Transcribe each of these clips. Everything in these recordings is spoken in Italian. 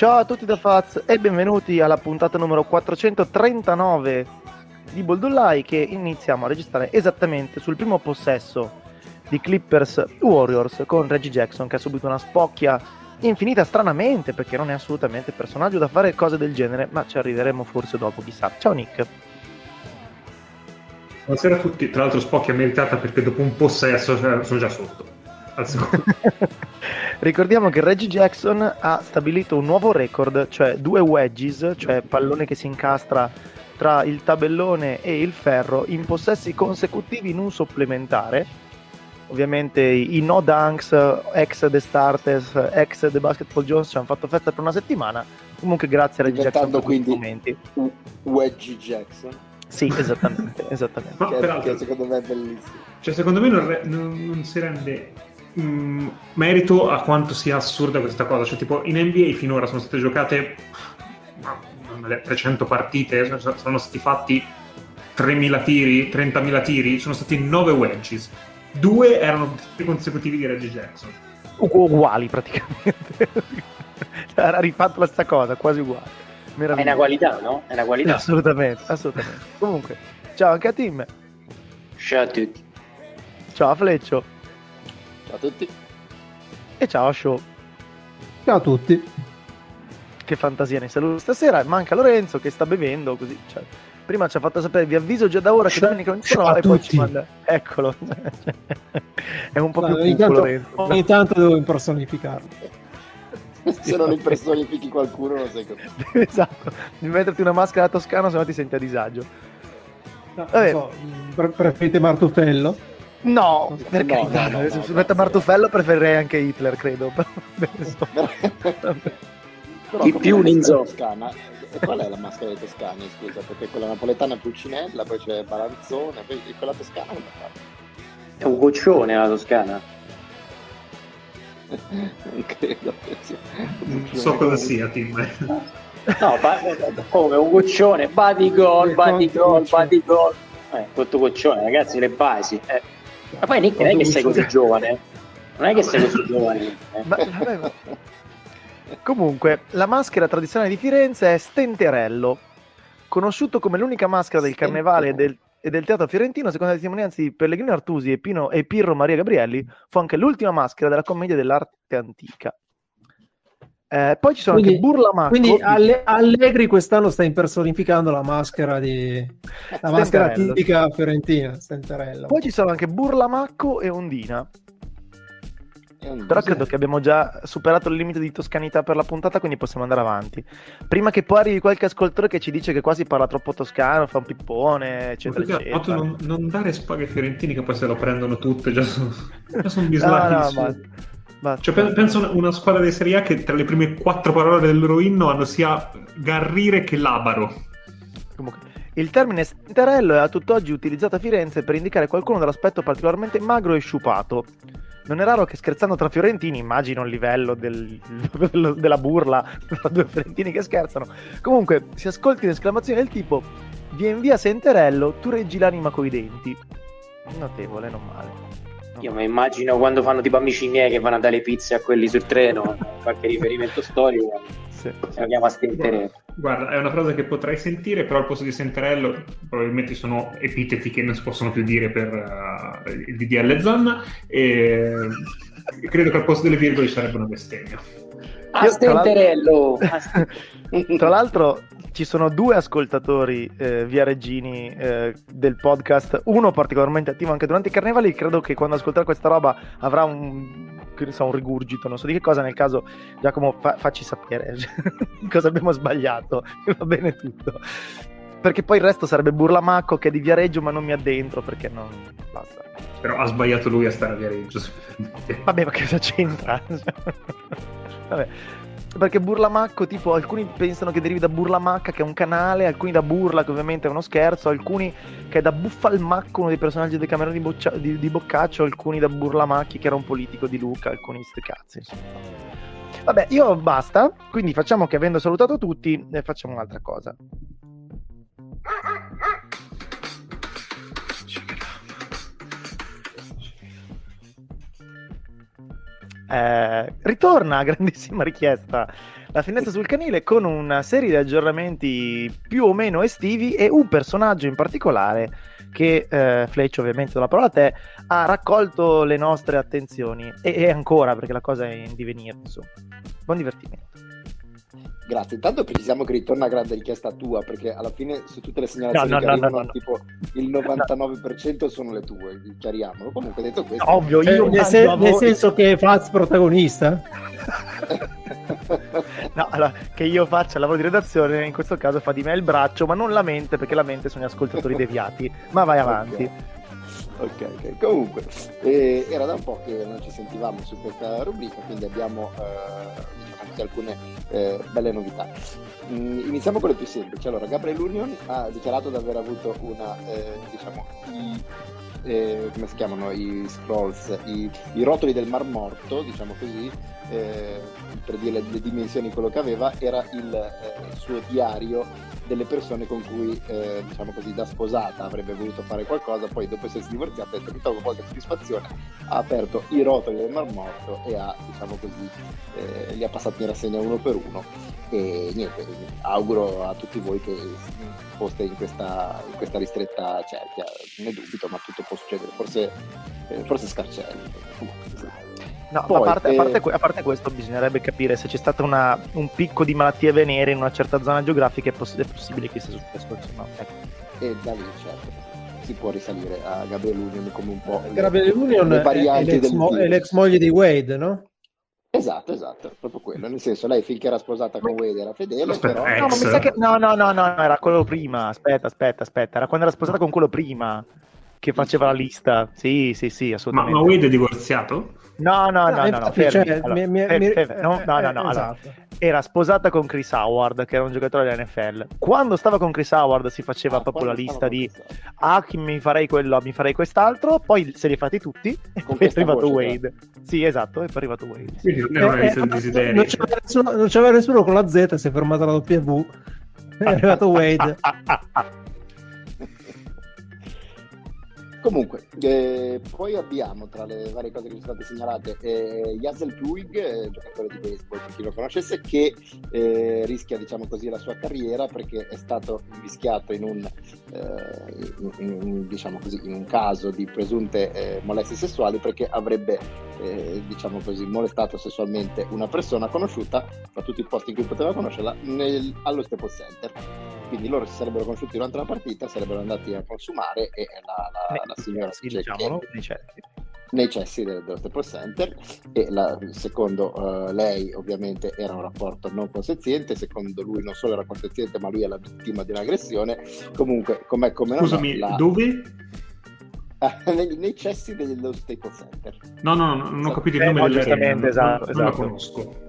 Ciao a tutti da Faz e benvenuti alla puntata numero 439 di Boldollai che iniziamo a registrare esattamente sul primo possesso di Clippers Warriors con Reggie Jackson che ha subito una spocchia infinita stranamente perché non è assolutamente personaggio da fare cose del genere, ma ci arriveremo forse dopo, chissà. Ciao Nick. Buonasera a tutti, tra l'altro spocchia meritata perché dopo un possesso sono già sotto. Al secondo. Ricordiamo che Reggie Jackson ha stabilito un nuovo record, cioè due wedges, cioè pallone che si incastra tra il tabellone e il ferro in possessi consecutivi in un supplementare. Ovviamente i no dunks, ex The Starters, ex The Basketball Jones ci hanno fatto festa per una settimana. Comunque grazie a Reggie Jackson per quindi momenti. Wedgie Jackson. Sì, esattamente, esattamente. che, che secondo me è bellissimo. Cioè, secondo me non, re- non, non si rende mh, mm, merito a quanto sia assurda questa cosa. Cioè, tipo, in NBA finora sono state giocate 300 partite, sono stati fatti 3.000 tiri, 30.000 tiri, sono stati 9 wedges. Due erano consecutivi di Reggie Jackson. Uguali praticamente. Era rifatto la stessa cosa, quasi uguale. È una qualità, no? È una qualità. Assolutamente, assolutamente. Comunque, ciao anche a Tim. Ciao a tutti. Ciao a Fleccio. Ciao a tutti. E ciao a Show. Ciao a tutti. Che fantasia nei saluti. Stasera manca Lorenzo che sta bevendo così. Cioè, prima ci ha fatto sapere, vi avviso già da ora che domenica non sono e poi ci manda. Eccolo. È un po' no, più ogni tanto, Lorenzo. Ogni tanto devo impersonificarlo. Se non impersonifichi qualcuno non sei così. esatto. Devi metterti una maschera toscana se no ti senti a disagio. No, so, preferite Martufello? No, per no, carità, no, no, se no, mette Martufello preferirei anche Hitler, credo. Però Chi più Ninzo. Toscana. E qual è la maschera dei toscani, scusa? Perché quella napoletana è Pulcinella, poi c'è Balanzone, poi quella toscana come fa? È un goccione la toscana. non credo. Non so cosa sia, Tim. No, come un goccione, body goal, body goal, body goal. Eh, tutto goccione, ragazzi, le basi. Eh. Ma poi Nick non è che sei così giovane. Non è che sei così giovane. Eh. Ma, vabbè, ma... Comunque, la maschera tradizionale di Firenze è Stenterello, conosciuto come l'unica maschera del carnevale del, e del teatro fiorentino, secondo le testimonianze di Pellegrino Artusi e, Pino, e Pirro Maria Gabrielli, fu anche l'ultima maschera della commedia dell'arte antica. Eh, poi ci sono quindi, anche Burlamacco. Quindi Alle- Allegri quest'anno sta impersonificando la maschera di la maschera tipica fiorentina, Stenterello. Poi ci sono anche Burlamacco e Ondina. Però credo che abbiamo già superato il limite di toscanità per la puntata, quindi possiamo andare avanti. Prima che poi arrivi qualche ascoltatore che ci dice che qua si parla troppo toscano, fa un pippone, eccetera, Scusa, eccetera. Non, non, dare spaghe fiorentini che poi se lo prendono tutte, già sono, già sono bislacchi. no, no, cioè, penso una, una squadra di Serie A che tra le prime quattro parole del loro inno hanno sia Garrire che Labaro. Comunque, il termine stenterello è a tutt'oggi utilizzato a Firenze per indicare qualcuno dall'aspetto particolarmente magro e sciupato. Non è raro che scherzando tra fiorentini, immagino il livello del, della burla tra due fiorentini che scherzano, comunque si ascolti un'esclamazione del tipo Vien via Senterello, tu reggi l'anima coi denti. Notevole, non male. Io mi immagino quando fanno tipo amici miei che vanno a dare le pizze a quelli sul treno, qualche riferimento storico, sì. lo chiama stenterello. Guarda, è una frase che potrai sentire, però al posto di stenterello probabilmente sono epiteti che non si possono più dire per uh, il DDL Zan e credo che al posto delle virgole ci sarebbe una bestemmia. A stenterello! Tra l'altro ci sono due ascoltatori eh, via Regini eh, del podcast, uno particolarmente attivo anche durante i carnevali, credo che quando ascolterà questa roba avrà un, so, un rigurgito, non so di che cosa, nel caso Giacomo fa, facci sapere cosa abbiamo sbagliato, va bene tutto. Perché poi il resto sarebbe Burlamacco che è di Viareggio ma non mi addentro perché non... basta. Però ha sbagliato lui a stare a Viareggio. Vabbè, ma che cosa c'entra? Vabbè perché Burlamacco, tipo, alcuni pensano che derivi da Burlamacca, che è un canale, alcuni da Burla, che ovviamente è uno scherzo, alcuni che è da Buffalmacco, uno dei personaggi del Camerone di, Boccia- di, di, Boccaccio, alcuni da Burlamacchi, che era un politico di Luca, alcuni sti cazzi, insomma. Vabbè, io basta, quindi facciamo che avendo salutato tutti, eh, facciamo un'altra cosa. Eh, ritorna, grandissima richiesta, la finestra sul canile con una serie di aggiornamenti più o meno estivi e un personaggio in particolare che eh, Fletch ovviamente la parola a te ha raccolto le nostre attenzioni. E, e ancora perché la cosa è in divenire insomma. Buon divertimento Grazie. Intanto precisiamo che ritorna a grande richiesta tua, perché alla fine su tutte le segnalazioni no, no, che no, arrivano, tipo il 99% sono le tue, chiariamolo. Comunque detto questo... Ovvio, io nel, se- nel senso che Faz protagonista? no, allora, che io faccia il lavoro di redazione, in questo caso fa di me il braccio, ma non la mente, perché la mente sono gli ascoltatori deviati. Ma vai avanti. Okay. Ok, ok. Comunque, eh, era da un po' che non ci sentivamo su questa rubrica, quindi abbiamo eh, anche alcune eh, belle novità. Mm, iniziamo con le più semplici. Allora, Gabriel Union ha dichiarato di aver avuto una, eh, diciamo, i, eh, come si chiamano i scrolls, i, i, rotoli del Mar Morto, diciamo così, eh, per dire le, dimensioni di quello che aveva, era il suo diario delle persone con cui, eh, diciamo così, da sposata avrebbe voluto fare qualcosa, poi dopo essersi divorziata ha detto mi trovo qualche soddisfazione, ha aperto i rotoli del Mar Morto e ha, diciamo così, eh, li ha passati in rassegna uno per uno. E niente, auguro a tutti voi che foste in questa, in questa ristretta cerchia, ne dubito, ma tutto può succedere, forse, eh, forse scarcelli. No, Poi, a, parte, eh... a, parte, a, parte, questo bisognerebbe capire se c'è stato una, un picco di malattie venere in una certa zona geografica è, poss- è possibile che sia successo. Insomma, ecco. E da lì certo si può risalire a Gabriel Union come un po' Gabriel Union è, è, l'ex mo- è l'ex moglie di Wade, no? Esatto, esatto, proprio quello. Nel senso, lei finché era sposata con Wade era fedele, aspetta, però... No, ma mi sa che... no, no, no, no, era quello prima. Aspetta, aspetta, aspetta. Era quando era sposata con quello prima che faceva la lista. Sì, sì, sì, assolutamente. Ma, ma Wade è divorziato? No, no, no, no, no, no, no, no, no, esatto. era sposata con Chris Howard, che era un giocatore dell'NFL. Quando stava con Chris Howard si faceva ah, proprio la lista di ah, mi farei quello, mi farei quest'altro, poi se li fatti tutti e poi è arrivato Wade. Sì, esatto, e poi è arrivato Wade. Quindi non eh, desiderio. Non c'era, nessuno, non c'era nessuno con la Z, si è fermata la W. È arrivato Wade. Comunque, eh, poi abbiamo tra le varie cose che sono state segnalate eh, Yazel Puig, eh, giocatore di baseball per chi lo conoscesse, che eh, rischia diciamo così la sua carriera perché è stato invischiato in un, eh, in, in, diciamo così, in un caso di presunte eh, molestie sessuali perché avrebbe diciamo così, molestato sessualmente una persona conosciuta, fra tutti i posti in cui poteva conoscerla, nel, allo Staples Center quindi loro si sarebbero conosciuti durante la partita, sarebbero andati a consumare e la, la, la signora sì, diciamolo, nei cessi. nei cessi del, dello Staples Center e la, secondo uh, lei ovviamente era un rapporto non consenziente, secondo lui non solo era consenziente ma lui è la vittima di un'aggressione, comunque com'è come Scusami, la... dove? nei, nei, cessi dello Staples Center. No, no, no non ho capito il eh, nome eh, dell'area, esatto, non, esatto. non la conosco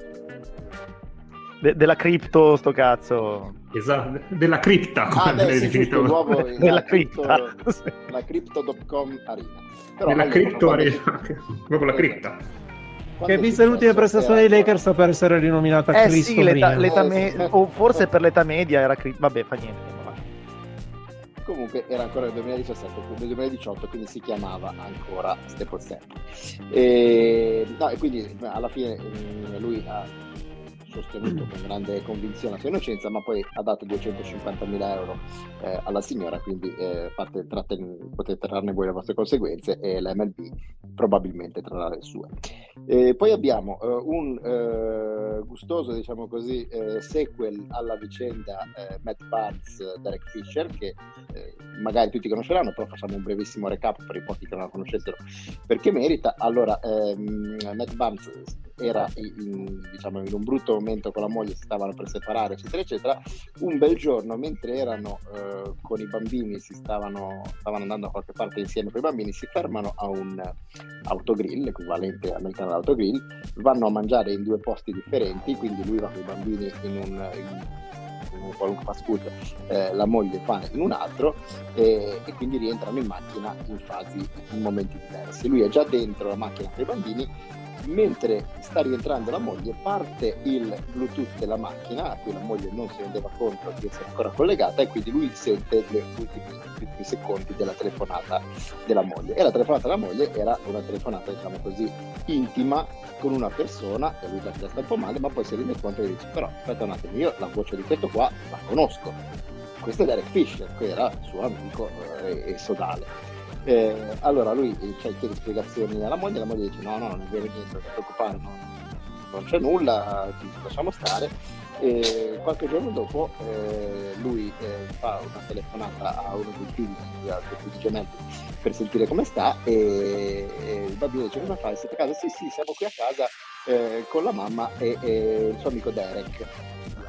de- della cripto sto cazzo. Esatto della cripta ah, beh, sì, giusto, nuovo, della cripta. la crypto.com arena. Però della cripto arena proprio la cripta. che vista l'ultima prestazione dei Lakers sta per essere rinominata eh Cristo sì, l'età, l'età me- o forse per l'età media era cri- vabbè fa niente comunque era ancora nel 2017, nel 2018, quindi si chiamava ancora Staples Center. E, no, e quindi alla fine lui ha sostenuto con grande convinzione la sua innocenza, ma poi ha dato 250.000 euro eh, alla signora, quindi eh, fate, tratten- potete trarne voi le vostre conseguenze e l'MLB probabilmente trarrà le sue. E poi abbiamo eh, un eh, gustoso, diciamo così, eh, sequel alla vicenda eh, Matt Barnes, Derek Fisher, che magari tutti conosceranno, però facciamo un brevissimo recap per i pochi che non la conoscessero, perché merita. Allora, ehm, Matt Barnes era in, diciamo, in, un brutto momento con la moglie, si stavano per separare, eccetera, eccetera. Un bel giorno, mentre erano eh, con i bambini, si stavano, stavano, andando a qualche parte insieme con i bambini, si fermano a un autogrill, equivalente americano all'autogrill, vanno a mangiare in due posti differenti, quindi lui va con i bambini in un, in un qualunque fast food, eh, la moglie pane in un altro e, e quindi rientrano in macchina in fasi, in momenti diversi. Lui è già dentro la macchina con i bambini mentre sta rientrando la moglie parte il bluetooth della macchina a cui la moglie non si rendeva conto di essere ancora collegata e quindi lui sente gli ultimi, secondi della telefonata della moglie. E la telefonata della moglie era una telefonata diciamo così intima con una persona e lui la sta un po' male ma poi si rende conto e dice però aspetta un attimo io la voce di questo qua la conosco. Questo è Derek Fisher che era suo amico eh, e sodale eh, allora lui cioè, chiede spiegazioni alla moglie, la moglie dice no, no, non è vero niente, non preoccupare, no, non c'è nulla, ti lasciamo stare. E qualche giorno dopo eh, lui eh, fa una telefonata a uno dei figli, a suo gemelli, per sentire come sta e, e, il bambino dice cosa fai? Siete a casa? Sì, sì, siamo qui a casa eh, con la mamma e, e il suo amico Derek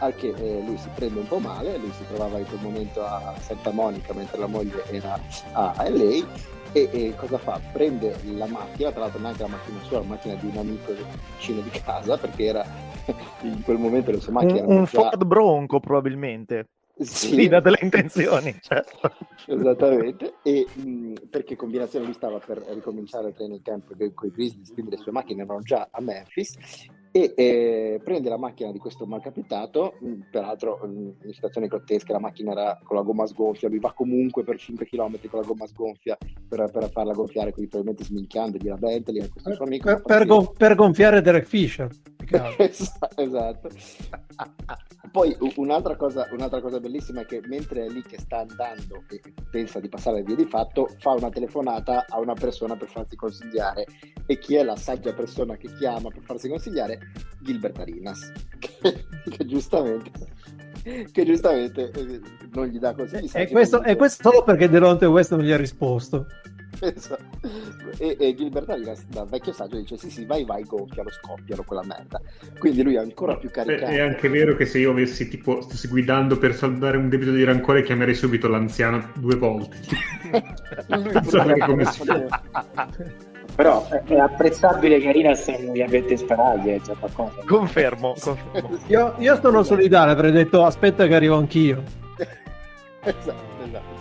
al che eh, lui si prende un po' male, lui si trovava in quel momento a Santa Monica mentre la moglie era a, LA e, e, cosa fa? Prende la macchina, tra l'altro neanche la macchina sua, la macchina di un amico vicino di casa perché era in quel momento le sue macchine un, un già... Ford Bronco probabilmente sì. Lì date le intenzioni certo. esattamente e mh, perché combinazione lui stava per ricominciare il training camp con i Grizzlies quindi le sue macchine erano già a Memphis e eh, prende la macchina di questo malcapitato, mm, peraltro mm, in situazione grottesca, la macchina era con la gomma sgonfia, lui va comunque per 5 km con la gomma sgonfia per, per farla gonfiare, quindi probabilmente sminchiandogli la Bentley e questo suo amico. Per, per, go- per gonfiare Derek Fisher. esatto. Poi un'altra cosa, un'altra cosa bellissima è che mentre è lì che sta andando e pensa di passare via di fatto, fa una telefonata a una persona per farsi consigliare. E chi è la saggia persona che chiama per farsi consigliare? Gilbert Arinas, che, che giustamente che giustamente eh, non gli dà consigli. E questo, e questo solo perché Delonte West non gli ha risposto. Esatto. E, e Gilbert Arenas da vecchio saggio dice sì sì vai vai gonfialo scoppialo quella merda quindi lui è ancora più caricato è anche vero che se io avessi tipo stessi guidando per salvare un debito di rancore chiamerei subito l'anziano due volte non sapere come si fa però è apprezzabile che Arinas non gli avete sparati è già qualcosa. Confermo, confermo. io, io sono solidale avrei detto aspetta che arrivo anch'io. Esatto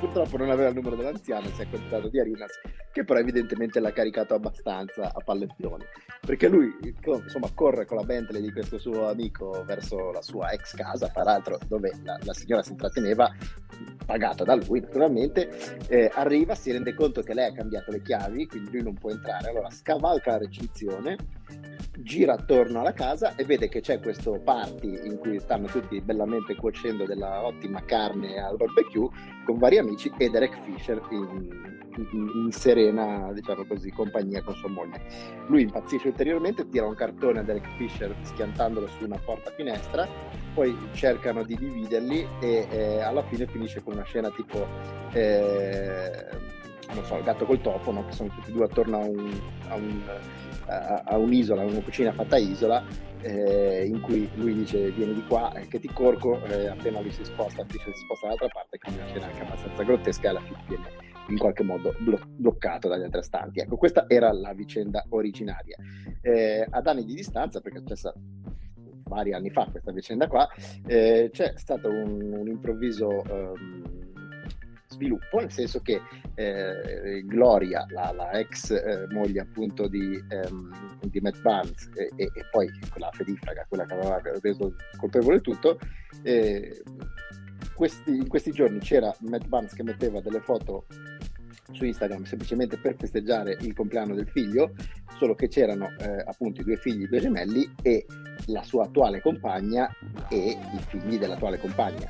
purtroppo non aveva il numero dell'anziano, si è accontentato di Arinas, che però evidentemente l'ha caricato abbastanza a pallettoni, perché lui insomma corre con la Bentley di questo suo amico verso la sua ex casa, peraltro dove la, la signora si intratteneva, pagata da lui naturalmente, eh, arriva, si rende conto che lei ha cambiato le chiavi, quindi lui non può entrare, allora scavalca la recinzione, gira attorno alla casa e vede che c'è questo party in cui stanno tutti bellamente cuocendo della ottima carne al barbecue con vari amici e Derek Fisher in, in, serena, diciamo così, compagnia con sua moglie. Lui impazzisce ulteriormente, tira un cartone a Derek Fisher schiantandolo su una porta finestra, poi cercano di dividerli e eh, alla fine finisce con una scena tipo... Eh, non so, il gatto col topo, no? che sono tutti e due attorno a un, a un a, a un'isola, una cucina fatta isola, eh, in cui lui dice vieni di qua eh, che ti corco, eh, appena lui si sposta, si sposta dall'altra parte, quindi una scena anche abbastanza grottesca e alla fine viene in qualche modo blo- bloccato dagli altri stanti. Ecco, questa era la vicenda originaria. Eh, ad anni di distanza, perché è successa vari anni fa questa vicenda qua, eh, c'è stato un, un improvviso... Um, sviluppo, nel senso che eh, Gloria, la, la ex eh, moglie appunto di, ehm, di Matt Barnes e, e, e, poi quella fedifraga, quella che aveva reso colpevole tutto, eh, questi, in questi giorni c'era Matt Barnes che metteva delle foto su Instagram semplicemente per festeggiare il compleanno del figlio, solo che c'erano eh, appunto i due figli, i due gemelli e la sua attuale compagna e i figli dell'attuale compagna.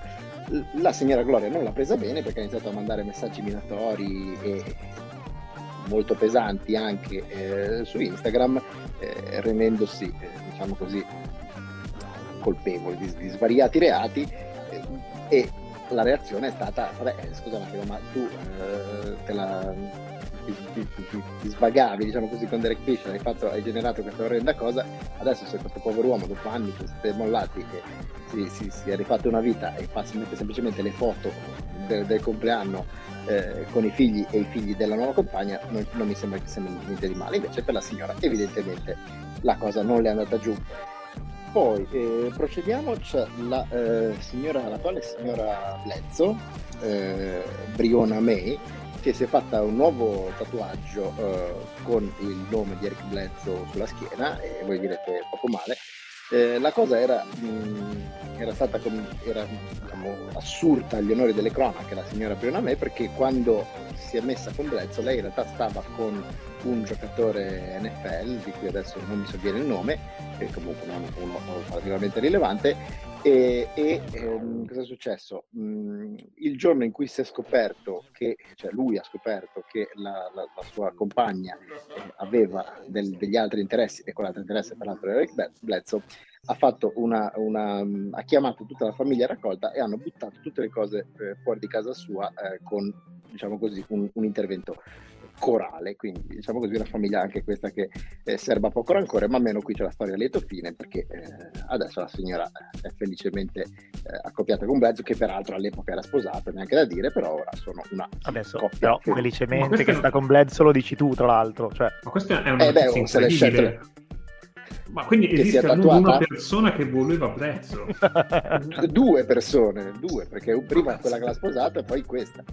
La signora Gloria non l'ha presa bene perché ha iniziato a mandare messaggi minatori e molto pesanti anche eh, su Instagram, eh, rendendosi, eh, diciamo così, colpevole di, di svariati reati eh, e la reazione è stata, vabbè, eh, scusa un attimo, ma tu eh, te la ti, ti, ti, ti, svagavi, diciamo così, con Derek Fisher, hai, fatto, hai generato questa orrenda cosa, adesso sei questo povero uomo dopo anni che siete mollati e si, si, si, è rifatto una vita e fa semplicemente le foto del, del compleanno eh, con i figli e i figli della nuova compagna, non, non mi sembra che sia niente di male. Invece per la signora evidentemente la cosa non le è andata giù. Poi eh, procediamo, c'è la eh, signora, l'attuale signora Blezzo, eh, Briona May, che si è fatta un nuovo tatuaggio eh, con il nome di Eric Bledsoe sulla schiena e voi direte poco male. Eh, la cosa era, mh, era stata era, diciamo, assurda agli onori delle cronache la signora Brionamè perché quando si è messa con Bledsoe lei in realtà stava con un giocatore NFL di cui adesso non mi sovviene il nome che comunque non è uno particolarmente rilevante e, e ehm, cosa è successo? Mm, il giorno in cui si è scoperto che, cioè lui ha scoperto che la, la, la sua compagna eh, aveva del, degli altri interessi, e quell'altro interesse peraltro era Eric Bledsoe, ha, fatto una, una, mm, ha chiamato tutta la famiglia raccolta e hanno buttato tutte le cose eh, fuori di casa sua eh, con, diciamo così, un, un intervento corale, quindi diciamo così una famiglia anche questa che eh, serba poco rancore, ma almeno qui c'è la storia a lieto fine perché eh, adesso la signora è felicemente eh, accoppiata con Blezzo che peraltro all'epoca era sposato, neanche da dire, però ora sono una adesso, coppia. Però felicemente che sta con Blezzo lo dici tu tra l'altro. Cioè... Ma questa è una eh beh, se. Ma quindi che esiste una persona che voleva Blezzo? due persone, due, perché prima quella che l'ha sposato e poi questa.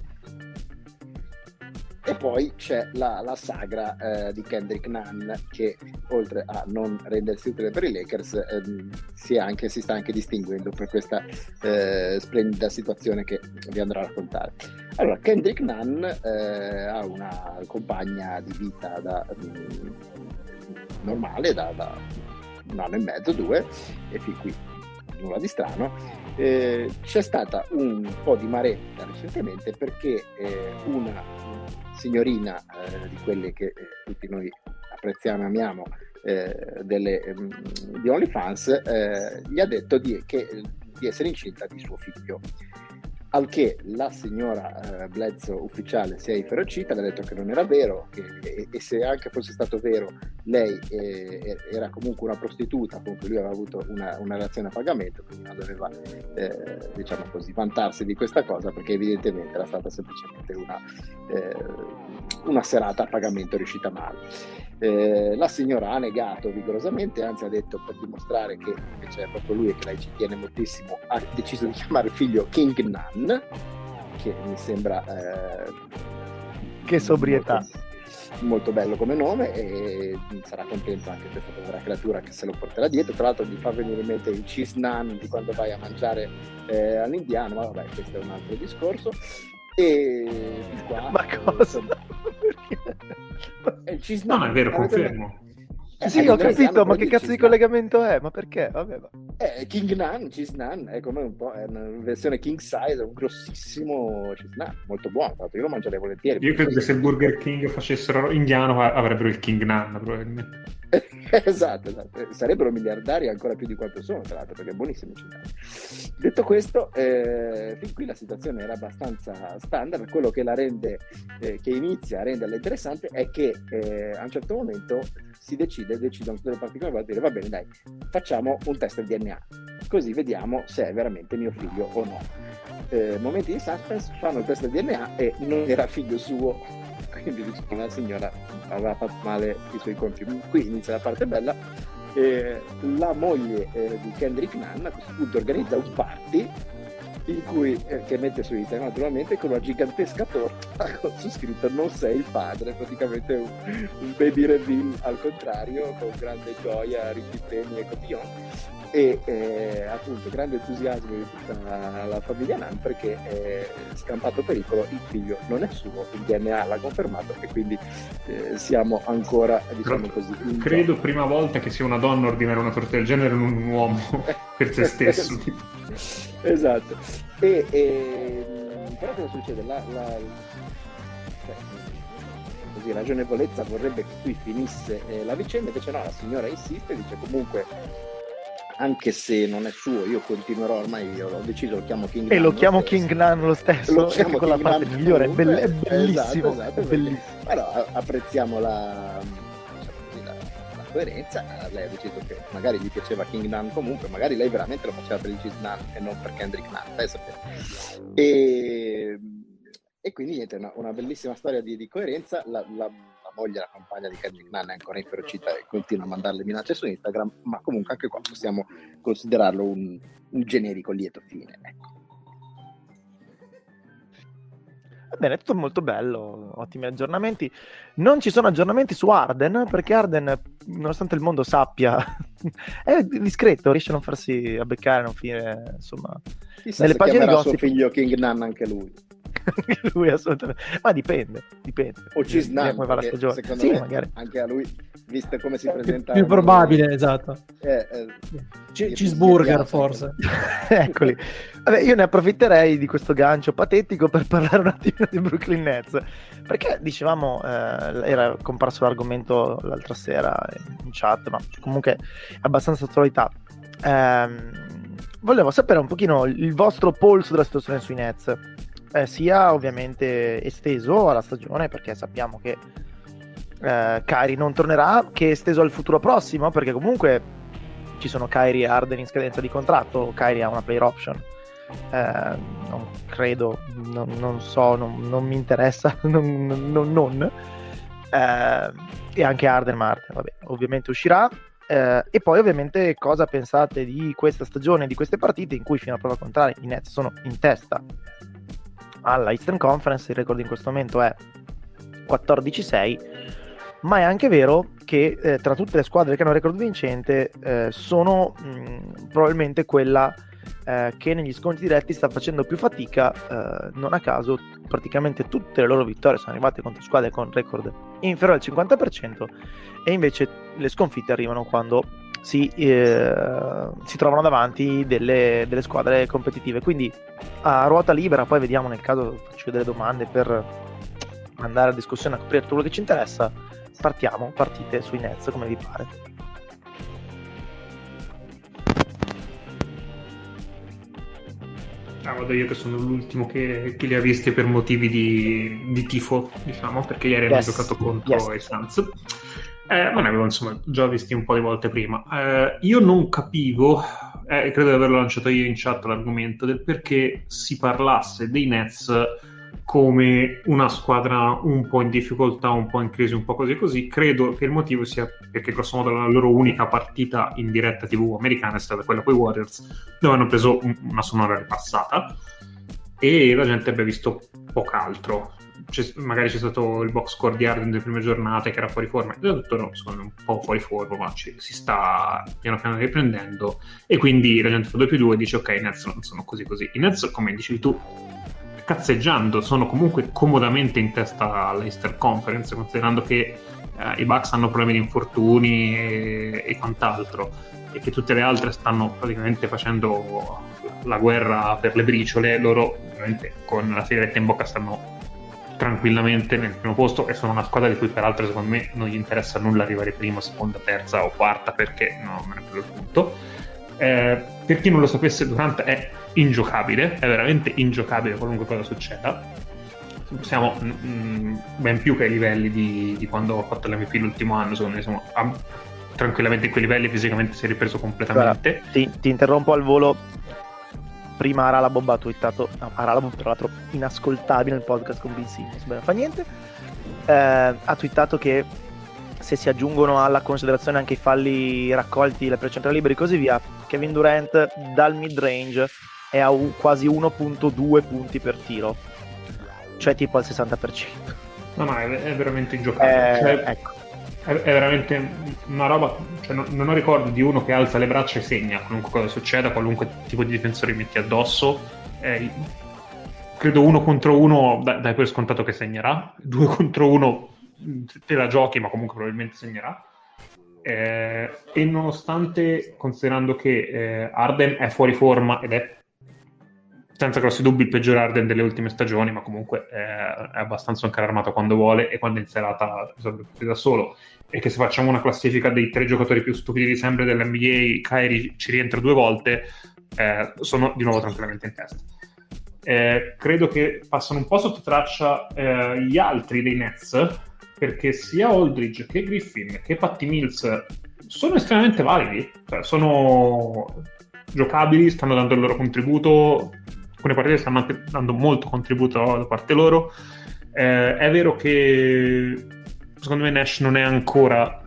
E poi c'è la, la sagra eh, di Kendrick Nunn che oltre a non rendersi utile per i Lakers ehm, si, anche, si, sta anche distinguendo per questa eh, splendida situazione che vi andrò a raccontare. Allora, Kendrick Nunn eh, ha una compagna di vita da, um, normale, da, da, un anno e mezzo, due, e fin qui nulla di strano. Eh, c'è stata un po' di maretta recentemente perché eh, una signorina eh, di quelle che eh, tutti noi apprezziamo e amiamo eh, delle, um, di OnlyFans, eh, gli ha detto di, che, di essere incinta di suo figlio. Al che la signora eh, Bledsoe ufficiale si è inferocita, le ha detto che non era vero che, e, e, se anche fosse stato vero lei eh, era comunque una prostituta, comunque lui aveva avuto una, una relazione a pagamento, quindi non doveva eh, diciamo così vantarsi di questa cosa perché evidentemente era stata semplicemente una, eh, una serata a pagamento riuscita male. Eh, la signora ha negato vigorosamente, anzi ha detto per dimostrare che invece è proprio lui e che lei ci tiene moltissimo, ha deciso di chiamare il figlio King Nan, che mi sembra... Eh, che sobrietà. Molto, molto, bello come nome e sarà contento anche questa povera creatura che se lo porterà dietro. Tra l'altro gli fa venire in mente il cheese nan di quando vai a mangiare eh, all'indiano, ma vabbè, questo è un altro discorso. E qua, ma cosa? Eh, ci no, ma è vero, confermo. Eh, sì, ho capito, ma che cazzo di collegamento è? Ma perché? Vabbè, va. Eh, King Nan, Cheese Nan, è come un po', è una versione king size, un grossissimo Cheese Nan, molto buono, infatti io lo mangerei volentieri. Io credo che se il Burger King facessero indiano avrebbero il King Nan, probabilmente. esatto, esatto, sarebbero miliardari ancora più di quanto sono, tra l'altro, perché è buonissimo il Detto questo, eh, fin qui la situazione era abbastanza standard, quello che la rende, eh, che inizia a renderla interessante è che eh, a un certo momento si decide, decidono tutte le parti coinvolte dire va bene dai, facciamo un test DNA, così vediamo se è veramente mio figlio o no. Eh, momenti di suspense, fanno il test DNA e non era figlio suo, quindi la signora aveva fatto male i suoi conti. Qui inizia la parte bella. Eh, la moglie eh, di Kendrick Nunn a questo punto organizza un party in cui, eh, che mette su Instagram naturalmente con una gigantesca torta con su scritto non sei il padre, praticamente un, un baby reveal al contrario, con grande gioia, ricchi premi e cotillon e eh, appunto grande entusiasmo di tutta la famiglia Nan perché è scampato pericolo il figlio non è suo il DNA l'ha confermato e quindi eh, siamo ancora diciamo così credo gioco. prima volta che sia una donna ordinare una torta del genere non un uomo per se stesso esatto e, e, però cosa succede la, la, cioè, così ragionevolezza vorrebbe che qui finisse eh, la vicenda invece no la signora insiste dice comunque anche se non è suo, io continuerò ormai, io l'ho deciso, lo chiamo King E lo chiamo stesso. King Nan lo stesso, lo chiamo con la parte Nan migliore, è, bell- è, esatto, bellissimo. Esatto, esatto, è bellissimo. Allora, apprezziamo la, coerenza, lei ha deciso che magari gli piaceva King Nan comunque, magari lei veramente lo faceva per il Cheese Nan e non per Kendrick Nan, sapere. E, e quindi niente, una, una bellissima storia di, di coerenza, la, la moglie, la compagna di Kendrick Nunn è ancora inferocita e continua a mandare le minacce su Instagram, ma comunque anche qua possiamo considerarlo un, un generico lieto fine. Ecco. Va bene, tutto molto bello, ottimi aggiornamenti. Non ci sono aggiornamenti su Arden, perché Arden, nonostante il mondo sappia, è discreto, riesce a non farsi abbeccare, a non finire, insomma, Chissà nelle pagine di gossip. suo figlio King Nun anche lui. Lui assolutamente. Ma dipende, dipende. O Cisnan, come va la stagione. Secondo sì, me magari. anche a lui, visto come si presenta. Più, più probabile, esatto. Eh, eh, C- cheeseburger, forse. Eccoli. Vabbè, io ne approfitterei di questo gancio patetico per parlare un attimo di Brooklyn Nets. Perché dicevamo, eh, era comparso l'argomento l'altra sera in chat, ma comunque è abbastanza attualità. Ehm, volevo sapere un pochino il vostro polso della situazione sui Nets eh, sia ovviamente esteso alla stagione perché sappiamo che eh, Kairi non tornerà, che esteso al futuro prossimo perché comunque ci sono Kairi e Arden in scadenza di contratto, Kairi ha una player option. Eh, non credo, non, non so, non, non, mi interessa, non, non eh, e anche Arden Martin, vabbè, ovviamente uscirà. Eh, e poi ovviamente cosa pensate di questa stagione, di queste partite in cui fino a prova contraria i Nets sono in testa alla Eastern Conference, il record in questo momento è 14-6, ma è anche vero che eh, tra tutte le squadre che hanno record vincente eh, sono mh, probabilmente quella eh, che negli sconti diretti sta facendo più fatica, eh, non a caso praticamente tutte le loro vittorie sono arrivate contro squadre con record inferiore al 50% e invece le sconfitte arrivano quando si, eh, si trovano davanti delle, delle, squadre competitive. Quindi a ruota libera, poi vediamo nel caso faccio delle domande per andare a discussione a coprire tutto quello che ci interessa. Partiamo, partite sui Nets come vi pare. Ah, vado io che sono l'ultimo che, che li ha visti per motivi di, di tifo, diciamo, perché ieri yes. hanno giocato contro yes. i Suns. Eh, ma ne avevo insomma già visti un po' di volte prima. Eh, io non capivo, eh, credo di averlo lanciato io in chat l'argomento, del perché si parlasse dei Nets come una squadra un po' in difficoltà, un po' in crisi, un po' così così. Credo che il motivo sia perché grosso modo la loro unica partita in diretta TV americana è stata quella con i Warriors, dove hanno preso una sonora ripassata e la gente abbia visto poco altro c'è, magari c'è stato il box score di Arden delle prime giornate che era fuori forma, e tutto no, sono un po' fuori forma, ma ci, si sta piano piano riprendendo e quindi la gente fa 2 più 2 e dice ok, i Nets non sono così così. I Nets, come dicevi tu, cazzeggiando, sono comunque comodamente in testa all'Easter Conference, considerando che eh, i Bucks hanno problemi di infortuni e, e quant'altro e che tutte le altre stanno praticamente facendo la guerra per le briciole, loro ovviamente con la sigaretta in bocca stanno tranquillamente nel primo posto e sono una squadra di cui peraltro secondo me non gli interessa nulla arrivare prima, seconda, terza o quarta perché no, non è quello il punto. Eh, per chi non lo sapesse, Durant è ingiocabile, è veramente ingiocabile qualunque cosa succeda. Siamo mh, mm, ben più che ai livelli di, di, quando ho fatto l'MVP l'ultimo anno, secondo me siamo a, tranquillamente in quei livelli, fisicamente si è ripreso completamente. Guarda, ti, ti interrompo al volo prima Aralabomba ha twittato no, Aralabomba tra l'altro inascoltabile nel podcast con Simmons non fa niente. Eh, ha twittato che se si aggiungono alla considerazione anche i falli raccolti le percentuali liberi e così via Kevin Durant dal mid range è a quasi 1.2 punti per tiro. Cioè tipo al 60% no no è, è veramente ingiocabile. Eh, cioè, ecco è, è veramente una roba. Cioè, non, non, ho ricordo di uno che alza le braccia e segna qualunque cosa succeda, qualunque tipo di difensore metti addosso. Eh, credo uno contro uno dai, per scontato che segnerà, due contro uno te la giochi, ma comunque probabilmente segnerà. Eh, e nonostante, considerando che eh, Arden è fuori forma ed è senza grossi dubbi il peggior Arden delle ultime stagioni, ma comunque è, è abbastanza carro armato quando vuole e quando in serata risolve da solo. E che se facciamo una classifica dei tre giocatori più stupidi di sempre dell'NBA, Kyrie ci rientra due volte, eh, sono di nuovo tranquillamente in testa. Eh, credo che passano un po' sotto traccia eh, gli altri dei Nets, perché sia Aldridge che Griffin che Patty Mills sono estremamente validi, cioè sono giocabili, stanno dando il loro contributo, alcune partite stanno anche dando molto contributo da parte loro. Eh, è vero che secondo me Nash non è ancora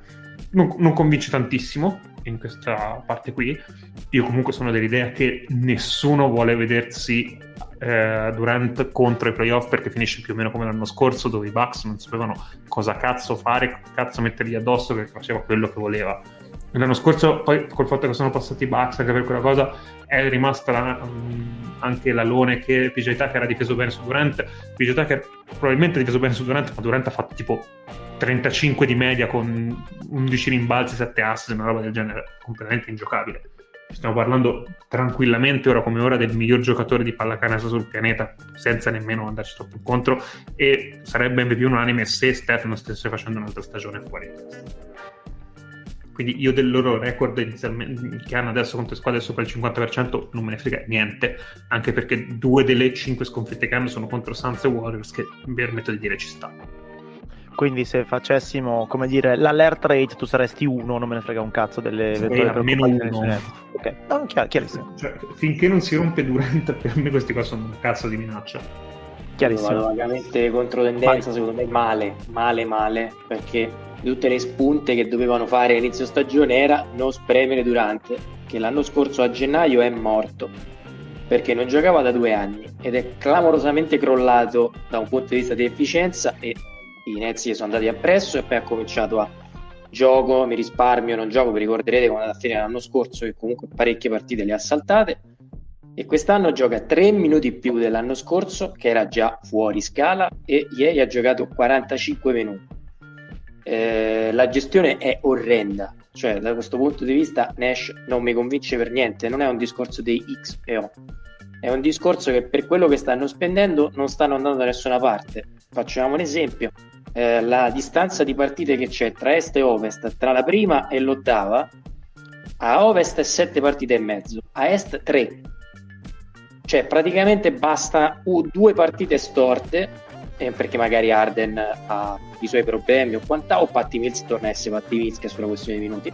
non, non convince tantissimo in questa parte qui. Io comunque sono dell'idea che nessuno vuole vedersi eh, Durant contro i playoff perché finisce più o meno come l'anno scorso dove i Bucks non sapevano cosa cazzo fare, cazzo mettergli addosso che faceva quello che voleva. L'anno scorso, poi col fatto che sono passati i Bucks anche per quella cosa, è rimasta la, um, anche l'alone che PJ Tucker ha difeso bene su Durant. PJ Tucker probabilmente ha difeso bene su Durant, ma Durant ha fatto tipo 35 di media con 11 rimbalzi, 7 assist, una roba del genere, completamente ingiocabile. Stiamo parlando tranquillamente ora come ora del miglior giocatore di pallacanestro sul pianeta, senza nemmeno andarci troppo incontro, e sarebbe MVP unanime se Steph non stesse facendo un'altra stagione fuori. Quindi io del loro record che hanno adesso contro squadre sopra il 50% non me ne frega niente, anche perché due delle cinque sconfitte che hanno sono contro Suns e Warriors, che mi permetto di dire ci sta. Quindi se facessimo, come dire, l'alert rate, tu saresti uno, non me ne frega un cazzo delle eventuali almeno uno. Ok, no, chiar- chiarissimo. Cioè, finché non si rompe durante, per me questi qua sono un cazzo di minaccia. Chiarissimo. Vagamente contro tendenza, secondo me male, male, male, perché tutte le spunte che dovevano fare all'inizio stagione era non spremere Durante, che l'anno scorso a gennaio è morto perché non giocava da due anni ed è clamorosamente crollato da un punto di vista di efficienza e i Nets gli sono andati appresso e poi ha cominciato a gioco, mi risparmio, non gioco, vi ricorderete come alla fine l'anno scorso che comunque parecchie partite le ha saltate e quest'anno gioca 3 minuti più dell'anno scorso che era già fuori scala e ieri ha giocato 45 minuti. Eh, la gestione è orrenda, cioè da questo punto di vista Nash non mi convince per niente, non è un discorso dei X e O, è un discorso che per quello che stanno spendendo non stanno andando da nessuna parte. Facciamo un esempio, eh, la distanza di partite che c'è tra est e ovest, tra la prima e l'ottava, a ovest è 7 partite e mezzo, a est 3. Cioè praticamente basta due partite storte, eh, perché magari Arden ha i suoi problemi o quant'altro, o Patti Mills torna a essere Patti Mills che è sulla questione di minuti,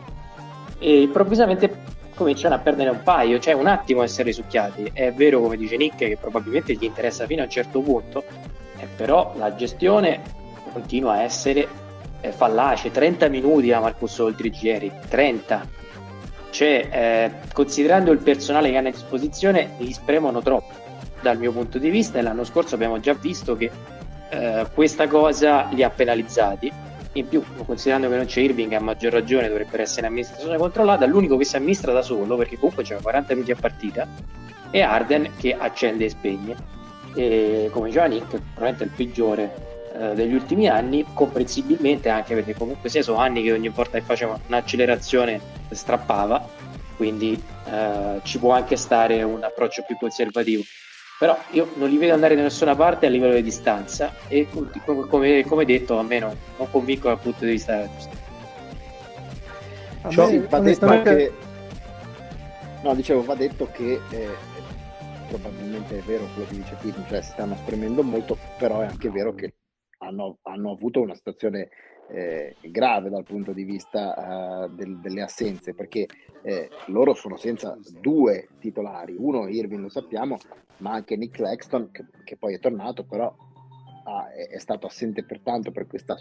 e improvvisamente cominciano a perdere un paio, cioè un attimo essere risucchiati. È vero, come dice Nick, che probabilmente gli interessa fino a un certo punto, eh, però la gestione continua a essere eh, fallace. 30 minuti a Marcus Oltrich ieri, 30. Cioè, eh, considerando il personale che hanno a disposizione, li spremono troppo dal mio punto di vista e l'anno scorso abbiamo già visto che eh, questa cosa li ha penalizzati. In più, considerando che non c'è Irving, a maggior ragione dovrebbe essere un'amministrazione controllata. L'unico che si amministra da solo, perché comunque c'è 40 minuti a partita, è Arden che accende e spegne. E come diceva Nick, probabilmente il peggiore eh, degli ultimi anni, comprensibilmente anche perché comunque sia sono anni che ogni volta che faceva un'accelerazione strappava, quindi eh, ci può anche stare un approccio più conservativo. Però io non li vedo andare da nessuna parte a livello di distanza e come, come detto a me non, non convinco dal punto di vista. Cioè, sì, va detto che... No, dicevo, va detto che eh, probabilmente è vero quello che dice Tino, cioè si stanno spremendo molto, però è anche vero che hanno, hanno avuto una situazione eh, grave dal punto di vista uh, del, delle assenze, perché eh, loro sono senza due titolari, uno Irving lo sappiamo, ma anche Nick Claxton che, che poi è tornato, però ah, è, è, stato assente per tanto per questa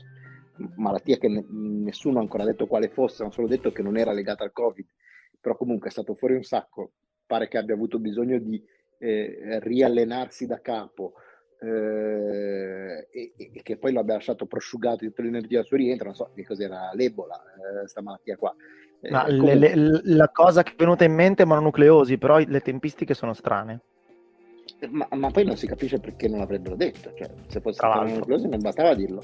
malattia che ne, nessuno ha ancora detto quale fosse, hanno solo detto che non era legata al Covid, però comunque è stato fuori un sacco, pare che abbia avuto bisogno di eh, riallenarsi da capo, eh, e, e, che poi lo abbia lasciato prosciugato di tutta l'energia al suo rientro, non so che cos'era l'Ebola, eh, sta malattia qua. Eh, le, le, la cosa che è venuta in mente è mononucleosi, però le tempistiche sono strane. Ma, ma, poi non si capisce perché non l'avrebbero detto, cioè, se fosse stata mononucleosi non bastava dirlo.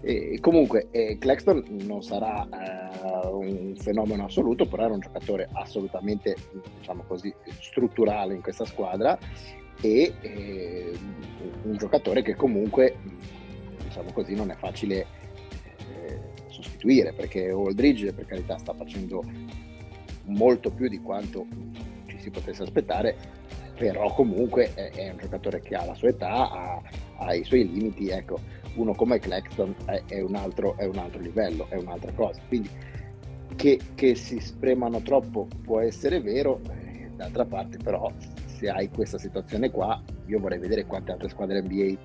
E, comunque, eh, Claxton non sarà eh, un fenomeno assoluto, però era un giocatore assolutamente, diciamo così, strutturale in questa squadra e eh, un giocatore che comunque diciamo così non è facile eh, sostituire perché Aldridge per carità sta facendo molto più di quanto ci si potesse aspettare però comunque è, è un giocatore che ha la sua età ha, ha i suoi limiti ecco uno come Claxton è, è, un altro, è un altro livello è un'altra cosa. Quindi che, che si spremano troppo può essere vero eh, d'altra parte però se hai questa situazione qua, io vorrei vedere quante altre squadre NBA eh,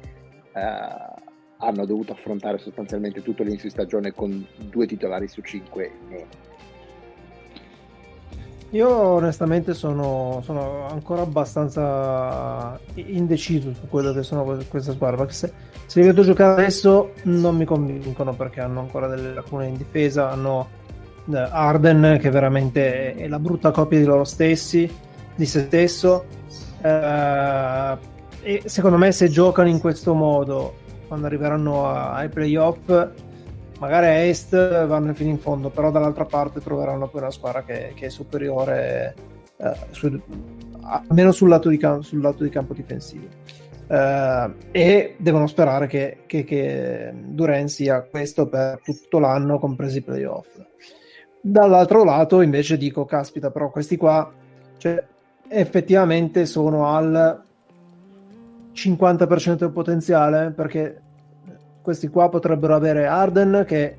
hanno dovuto affrontare sostanzialmente tutto l'inizio di stagione con due titolari su cinque. Io onestamente sono, sono, ancora abbastanza indeciso su quello che sono queste squadre. Perché se, se li vedo giocare adesso non mi convincono perché hanno ancora delle lacune in difesa. Hanno eh, Arden che veramente è la brutta copia di loro stessi, di se stesso. Eh, e secondo me se giocano in questo modo, quando arriveranno ai playoff, magari a est vanno fino in fondo, però dall'altra parte troveranno poi una squadra che, che è superiore eh, sul, almeno sul lato, cam- sul lato di, campo difensivo. Eh, e devono sperare che, che, che Duren sia questo per tutto l'anno, compresi i playoff. Dall'altro lato, invece, dico: caspita, però questi qua cioè, effettivamente sono al 50% del potenziale perché questi qua potrebbero avere Arden che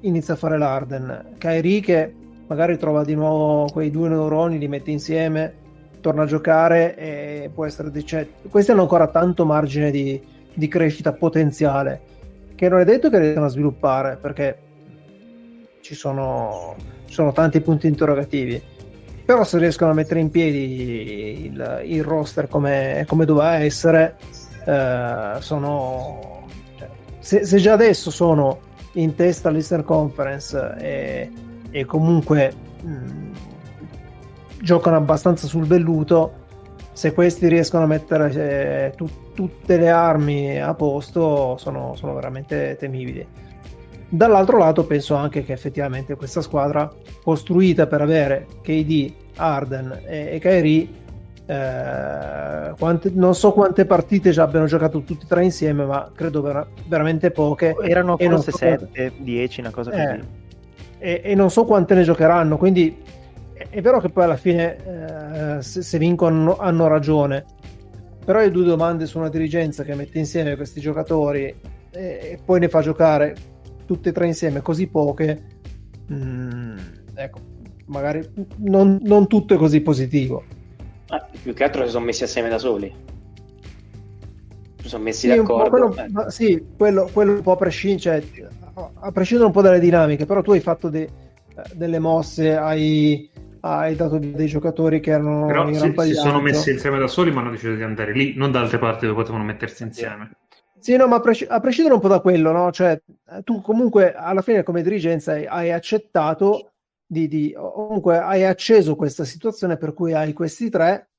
inizia a fare l'Arden, Kairi che magari trova di nuovo quei due neuroni, li mette insieme, torna a giocare e può essere... Cioè, questi hanno ancora tanto margine di, di crescita potenziale che non è detto che riescano a sviluppare perché ci sono, ci sono tanti punti interrogativi però se riescono a mettere in piedi il, il roster come, come doveva essere eh, sono se, se, già adesso sono in testa all'Eastern Conference e, e comunque mh, giocano abbastanza sul velluto, se questi riescono a mettere eh, tu, tutte le armi a posto, sono, sono, veramente temibili. Dall'altro lato, penso anche che effettivamente questa squadra, costruita per avere KD, Arden e, e Kyrie, eh, quante, non so quante partite già abbiano giocato tutti e tre insieme, ma credo vera, veramente poche. Erano forse so 7, 10, una cosa così. Eh, e, e, non so quante ne giocheranno, quindi è, è vero che poi alla fine eh, se, se, vincono hanno ragione. Però le due domande su una dirigenza che mette insieme questi giocatori e, e poi ne fa giocare tutte e tre insieme così poche, mm, ecco, magari non, non tutto è così positivo. Ah, più che altro si sono messi assieme da soli. Si sono messi sì, d'accordo. Quello, ma, sì, quello, quello, un po' a prescindere, cioè, a prescindere un po' dalle dinamiche, però tu hai fatto de, delle mosse, hai, hai dato dei giocatori che erano però in si, si sono messi insieme da soli, ma hanno deciso di andare lì, non da altre parti dove potevano mettersi insieme. Sì, no, ma a, pres- a prescindere un po' da quello, no? Cioè, tu comunque alla fine come dirigenza hai, hai accettato di, di, comunque hai acceso questa situazione per cui hai questi tre,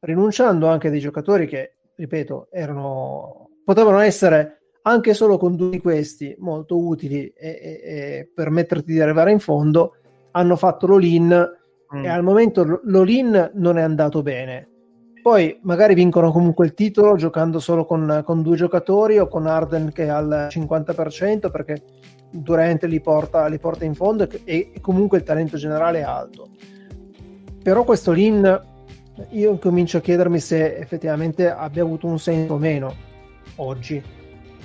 rinunciando anche a dei giocatori che, ripeto, erano, potevano essere anche solo con due di questi molto utili e, e, e permetterti di arrivare in fondo, hanno fatto l'all-in mm. e al momento l'all-in non è andato bene. Poi magari vincono comunque il titolo giocando solo con, con due giocatori o con Arden che è al 50% perché Durant li porta, li porta in fondo e, e, comunque il talento generale è alto. Però questo Lin io comincio a chiedermi se effettivamente abbia avuto un senso o meno oggi.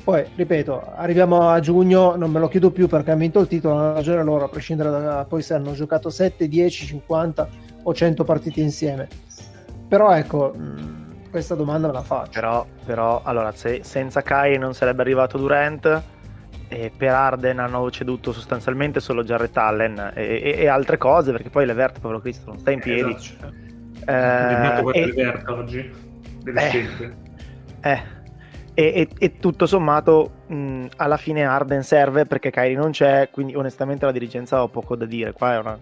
Poi, ripeto, arriviamo a giugno, non me lo chiedo più perché hanno vinto il titolo, hanno ragione loro, a prescindere da poi se hanno giocato 7, 10, 50 o 100 partite insieme. Però ecco, questa domanda me la faccio. Però, però allora, se senza Kai non sarebbe arrivato Durant, e per Arden hanno ceduto sostanzialmente solo Jarrett Allen e, e, e altre cose perché poi Levert povero Cristo non sta in piedi. esatto. eh, e, Levert oggi delle eh, eh, e, e, tutto sommato mh, alla fine Arden serve perché Kyrie non c'è quindi onestamente la dirigenza ho poco da dire qua è una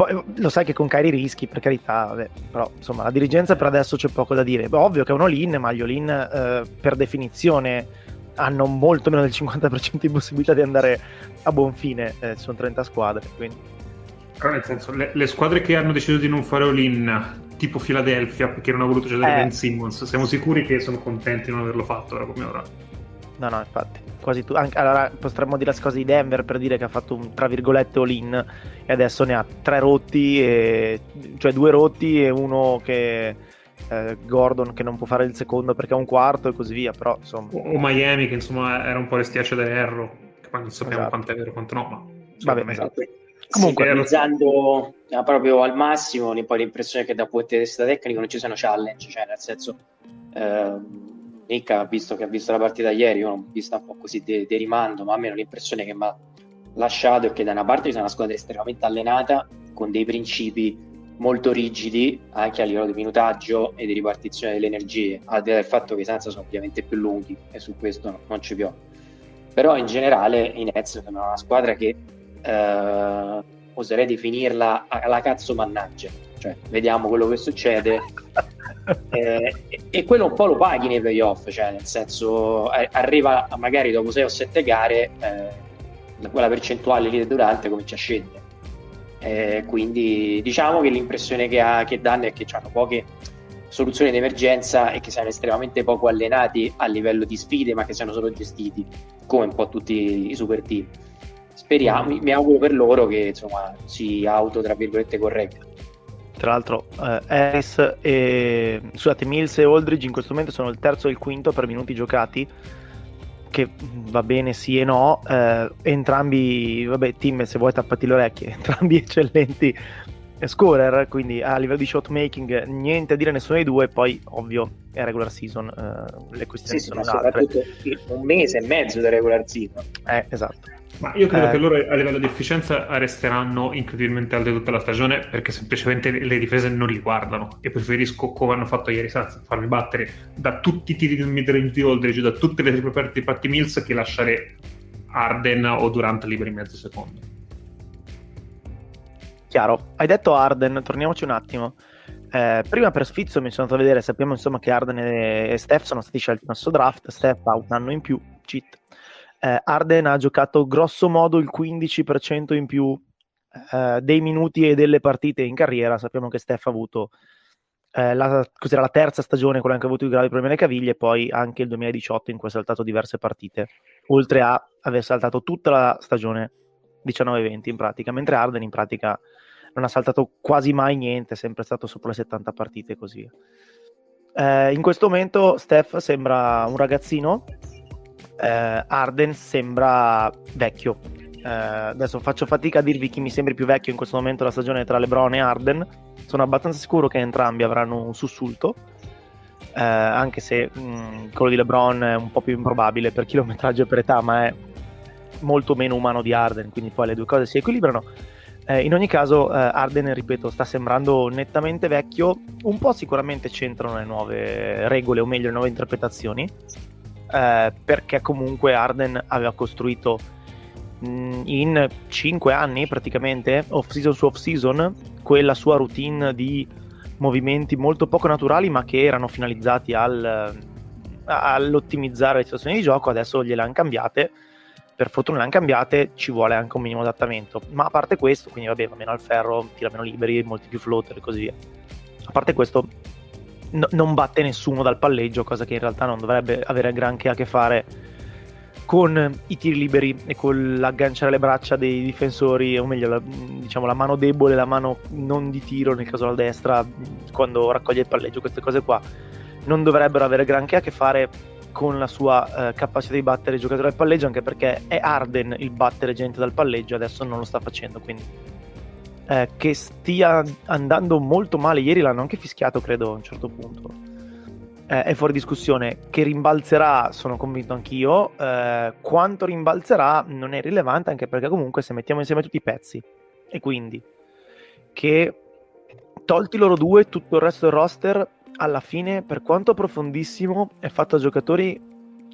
poi, lo sai che con Kyrie rischi per carità vabbè, però insomma la dirigenza per adesso c'è poco da dire. Ovvio che è un all-in ma gli all-in eh, per definizione hanno molto meno del 50% di possibilità di andare a buon fine, eh, sono 30 squadre. Quindi. Però nel senso, le, le, squadre che hanno deciso di non fare all-in, tipo Philadelphia, perché non ha voluto cedere eh. Ben Simmons, siamo sicuri che sono contenti di non averlo fatto ora come ora? No, no, infatti, quasi tu. Anche, allora, potremmo dire la cosa di Denver per dire che ha fatto un tra virgolette all-in e adesso ne ha tre rotti, e, cioè due rotti e uno che eh, Gordon che non può fare il secondo perché è un quarto e così via, però insomma... O, Miami che insomma era un po' restiace da Erro, che poi non sappiamo esatto. quanto è vero quanto no, ma... Vabbè, me... esatto. Comunque, analizzando eh, proprio al massimo, poi l'impressione è che da punto di vista tecnico non ci siano challenge, cioè nel senso... Eh, Nick ha visto che ha visto la partita ieri, io l'ho vista un po' così di, di rimando, ma a me l'impressione che mi ha lasciato è che da una parte c'è una squadra estremamente allenata con dei principi molto rigidi anche a livello di minutaggio e di ripartizione delle energie, al di là del fatto che i Sanza sono ovviamente più lunghi e su questo non ci piove. Però in generale i Nets sono una squadra che eh, oserei definirla alla cazzo mannaggia, cioè vediamo quello che succede eh, e quello un po' lo paghi nei playoff, cioè nel senso eh, arriva magari dopo 6 o 7 gare eh, quella percentuale lì durante comincia a scendere. Eh, quindi diciamo che l'impressione che, ha, che danno è che hanno poche soluzioni di emergenza e che siano estremamente poco allenati a livello di sfide, ma che siano solo gestiti come un po' tutti i super team. Speriamo, mi auguro per loro che insomma si auto tra virgolette correggano. Tra l'altro, eh, Harris e scusate, Mills e Aldridge in questo momento sono il terzo e il quinto per minuti giocati. Che va bene sì e no, eh, entrambi, vabbè, team se vuoi tappati le orecchie, entrambi eccellenti scorer, quindi a livello di shot making niente a dire nessuno dei due, poi ovvio è regular season, eh, le questioni sì, sono sì, altre. Un mese e mezzo di regular season. Eh, esatto. Ma io credo Eh. che loro a livello di efficienza resteranno incredibilmente alte tutta la stagione perché semplicemente le difese non li guardano e preferisco come hanno fatto ieri Suns farmi battere da tutti i tiri del mid range di Aldridge, da tutte le triple aperte di Patty Mills che lasciare Arden o Durant liberi mezzo secondo. Chiaro, hai detto Arden, torniamoci un attimo. Eh, prima per sfizio mi sono andato a vedere, sappiamo insomma che Arden e Steph sono stati scelti nel suo draft, Steph ha un anno in più, cheat. Eh, Arden ha giocato grosso modo il 15% in più eh, dei minuti e delle partite in carriera, sappiamo che Steph ha avuto eh, la, la terza stagione, quella in cui ha avuto i gravi problemi alle caviglie, e poi anche il 2018 in cui ha saltato diverse partite, oltre a aver saltato tutta la stagione 19-20 in pratica, mentre Arden in pratica non ha saltato quasi mai niente, è sempre stato sopra le 70 partite così. Eh, in questo momento Steph sembra un ragazzino, eh, Arden sembra vecchio. Eh, adesso faccio fatica a dirvi chi mi sembri più vecchio in questo momento della stagione tra LeBron e Arden. Sono abbastanza sicuro che entrambi avranno un sussulto. eh, anche se mh, quello di LeBron è un po' più improbabile per chilometraggio e per età, ma è molto meno umano di Arden, quindi poi le due cose si equilibrano. Eh, in ogni caso, eh, Arden, ripeto, sta sembrando nettamente vecchio. Un po' sicuramente c'entrano le nuove regole, o meglio, le nuove interpretazioni. eh, perché comunque Arden aveva costruito mh, in 5 anni praticamente, off season su off season, quella sua routine di movimenti molto poco naturali, ma che erano finalizzati al, all'ottimizzare le situazioni di gioco. Adesso gliele hanno cambiate per fortuna le hanno cambiate, ci vuole anche un minimo adattamento. Ma a parte questo, quindi vabbè, va meno al ferro, tira meno liberi, molti più floater e così via. A parte questo, no- non batte nessuno dal palleggio, cosa che in realtà non dovrebbe avere granché a che fare con i tiri liberi e con l'agganciare le braccia dei difensori, o meglio, la, diciamo la mano debole, la mano non di tiro nel caso della destra, quando raccoglie il palleggio, queste cose qua non dovrebbero avere granché a che fare con la sua eh, capacità di battere il giocatore al palleggio, anche perché è Arden il battere gente dal palleggio, adesso non lo sta facendo, quindi eh, che stia andando molto male, ieri l'hanno anche fischiato credo a un certo punto, eh, è fuori discussione, che rimbalzerà sono convinto anch'io, eh, quanto rimbalzerà non è rilevante anche perché comunque se mettiamo insieme tutti i pezzi e quindi che tolti loro due tutto il resto del roster alla fine, per quanto profondissimo, è fatto a giocatori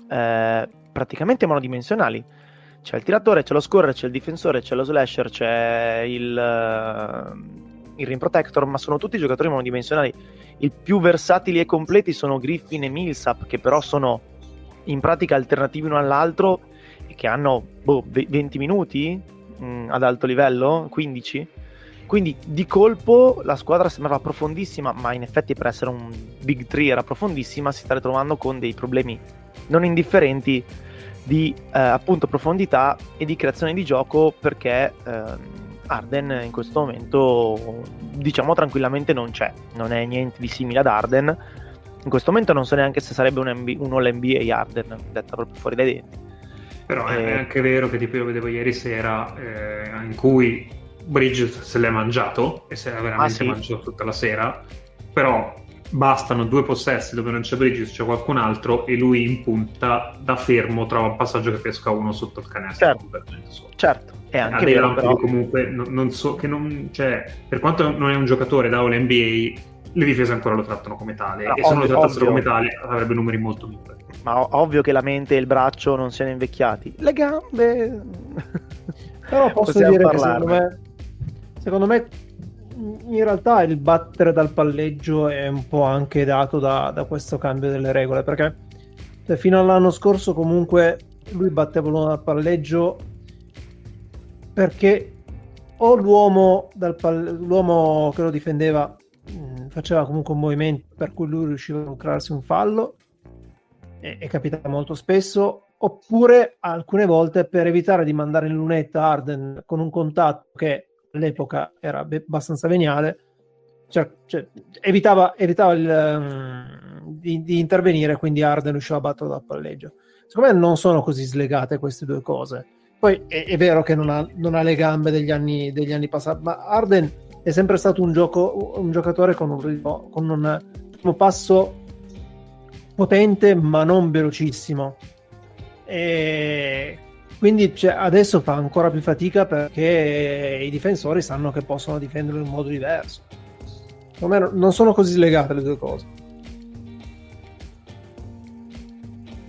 eh, praticamente monodimensionali. C'è il tiratore, c'è lo scorer, c'è il difensore, c'è lo slasher, c'è il, eh, il rim protector, ma sono tutti giocatori monodimensionali. I più versatili e completi sono Griffin e Millsap, che però sono in pratica alternativi uno all'altro e che hanno boh, ve- 20 minuti mh, ad alto livello, 15. Quindi di colpo la squadra sembrava profondissima, ma in effetti per essere un Big 3 era profondissima, si sta ritrovando con dei problemi non indifferenti di eh, appunto profondità e di creazione di gioco perché ehm, Arden in questo momento diciamo tranquillamente non c'è, non è niente di simile ad Arden. In questo momento non so neanche se sarebbe un, MB, un All NBA Arden, detta proprio fuori dai denti. Però Eh. è anche vero che tipo io vedevo ieri sera eh, in cui Bridges se l'è mangiato e se l'ha veramente Ah, sì? mangiato tutta la sera, però bastano due possessi dove non c'è Bridges, c'è qualcun altro e lui in punta da fermo trova un passaggio che pesca uno sotto il canestro. Certo, certo. è anche Adrian vero, però... comunque non, non so che non cioè, per quanto non è un giocatore da All NBA le difese ancora lo trattano come tale No, e se non lo trattassero ovvio. come tale avrebbe numeri molto migliori. Ma ov- ovvio che la mente e il braccio non siano invecchiati. Le gambe... Però posso Possiamo dire che parlarne. secondo me, secondo me in realtà il battere dal palleggio è un po' anche dato da, da questo cambio delle regole, perché cioè, fino all'anno scorso comunque lui batteva l'uomo dal palleggio perché o l'uomo, pal- l'uomo che lo difendeva mh, faceva comunque un movimento per cui lui riusciva a procurarsi un fallo e, e capita molto spesso oppure alcune volte per evitare di mandare in lunetta Arden con un contatto che all'epoca era be- abbastanza veniale cioè, cioè, evitava, evitava il, ehm, di, di intervenire quindi Arden riusciva a battere dal palleggio. Secondo me non sono così slegate queste due cose. Poi è, è vero che non ha, non ha le gambe degli anni, degli anni passati ma Arden è sempre stato un, gioco, un giocatore con un, ritmo- con un primo passo potente ma non velocissimo. E quindi cioè, adesso fa ancora più fatica perché i difensori sanno che possono difenderlo in modo diverso secondo non sono così legate le due cose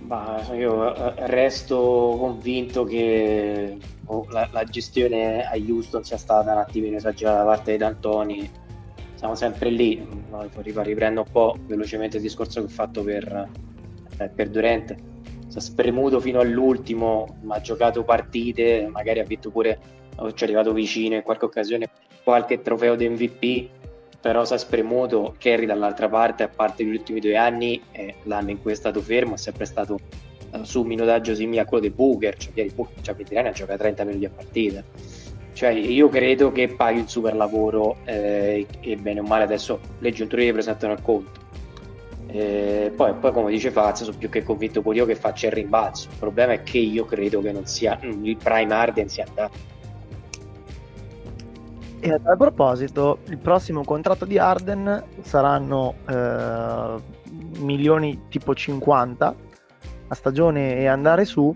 Ma io eh, resto convinto che oh, la, la gestione a Houston sia stata un attimino esagerata da parte di D'Antoni. Siamo sempre lì. No, rip- riprendo un po' velocemente il discorso che ho fatto per, eh, per Durante. Si è spremuto fino all'ultimo, ma ha giocato partite, magari ha vinto pure, ci è arrivato vicino in qualche occasione, qualche trofeo di MVP però si è spremuto Kerry dall'altra parte a parte gli ultimi due anni eh, l'anno in cui è stato fermo è sempre stato eh, su un minutaggio simile a quello di Booker cioè ieri Booker cioè, 20 anni gioca 30 minuti a partita. Cioè io credo che paghi un super lavoro eh, e bene o male adesso le giunture li presentano al conto Eh, poi, poi come dice Fazio sono più che convinto pure io che faccia il rimbalzo il problema è che io credo che non sia il prime Arden sia andato E a proposito, il prossimo contratto di Arden saranno eh, milioni tipo 50 a stagione e andare su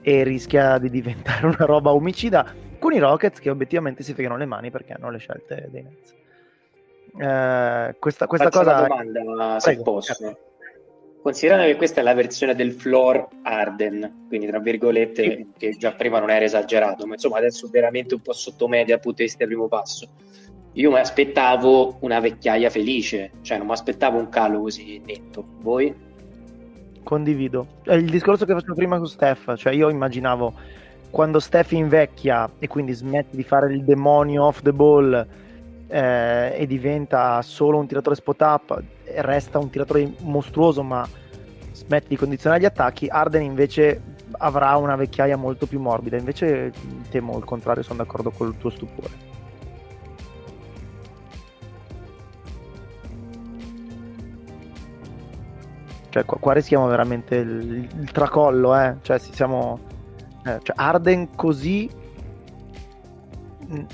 e rischia di diventare una roba omicida con i Rockets che obiettivamente si fregano le mani perché hanno le scelte dei Nets. Eh, questa, questa cosa una domanda se Prego. posso. Considerando che questa è la versione del floor Arden, quindi tra virgolette, che già prima non era esagerato, ma insomma adesso veramente un po' sottomedia dal punto di vista del primo passo. Io mi aspettavo una vecchiaia felice, cioè non mi aspettavo un calo così netto. Voi? Condivido. È il discorso che facevo prima con Steph, cioè io immaginavo quando Steph invecchia e quindi smette di fare il demonio off the ball eh, e diventa solo un tiratore spot up, resta un tiratore mostruoso ma smette di condizionare gli attacchi, Arden invece avrà una vecchiaia molto più morbida, invece temo il contrario, sono d'accordo con il tuo stupore. Cioè, qua, qua rischiamo veramente il, il tracollo, eh. Cioè, si- siamo. eh, cioè, Arden così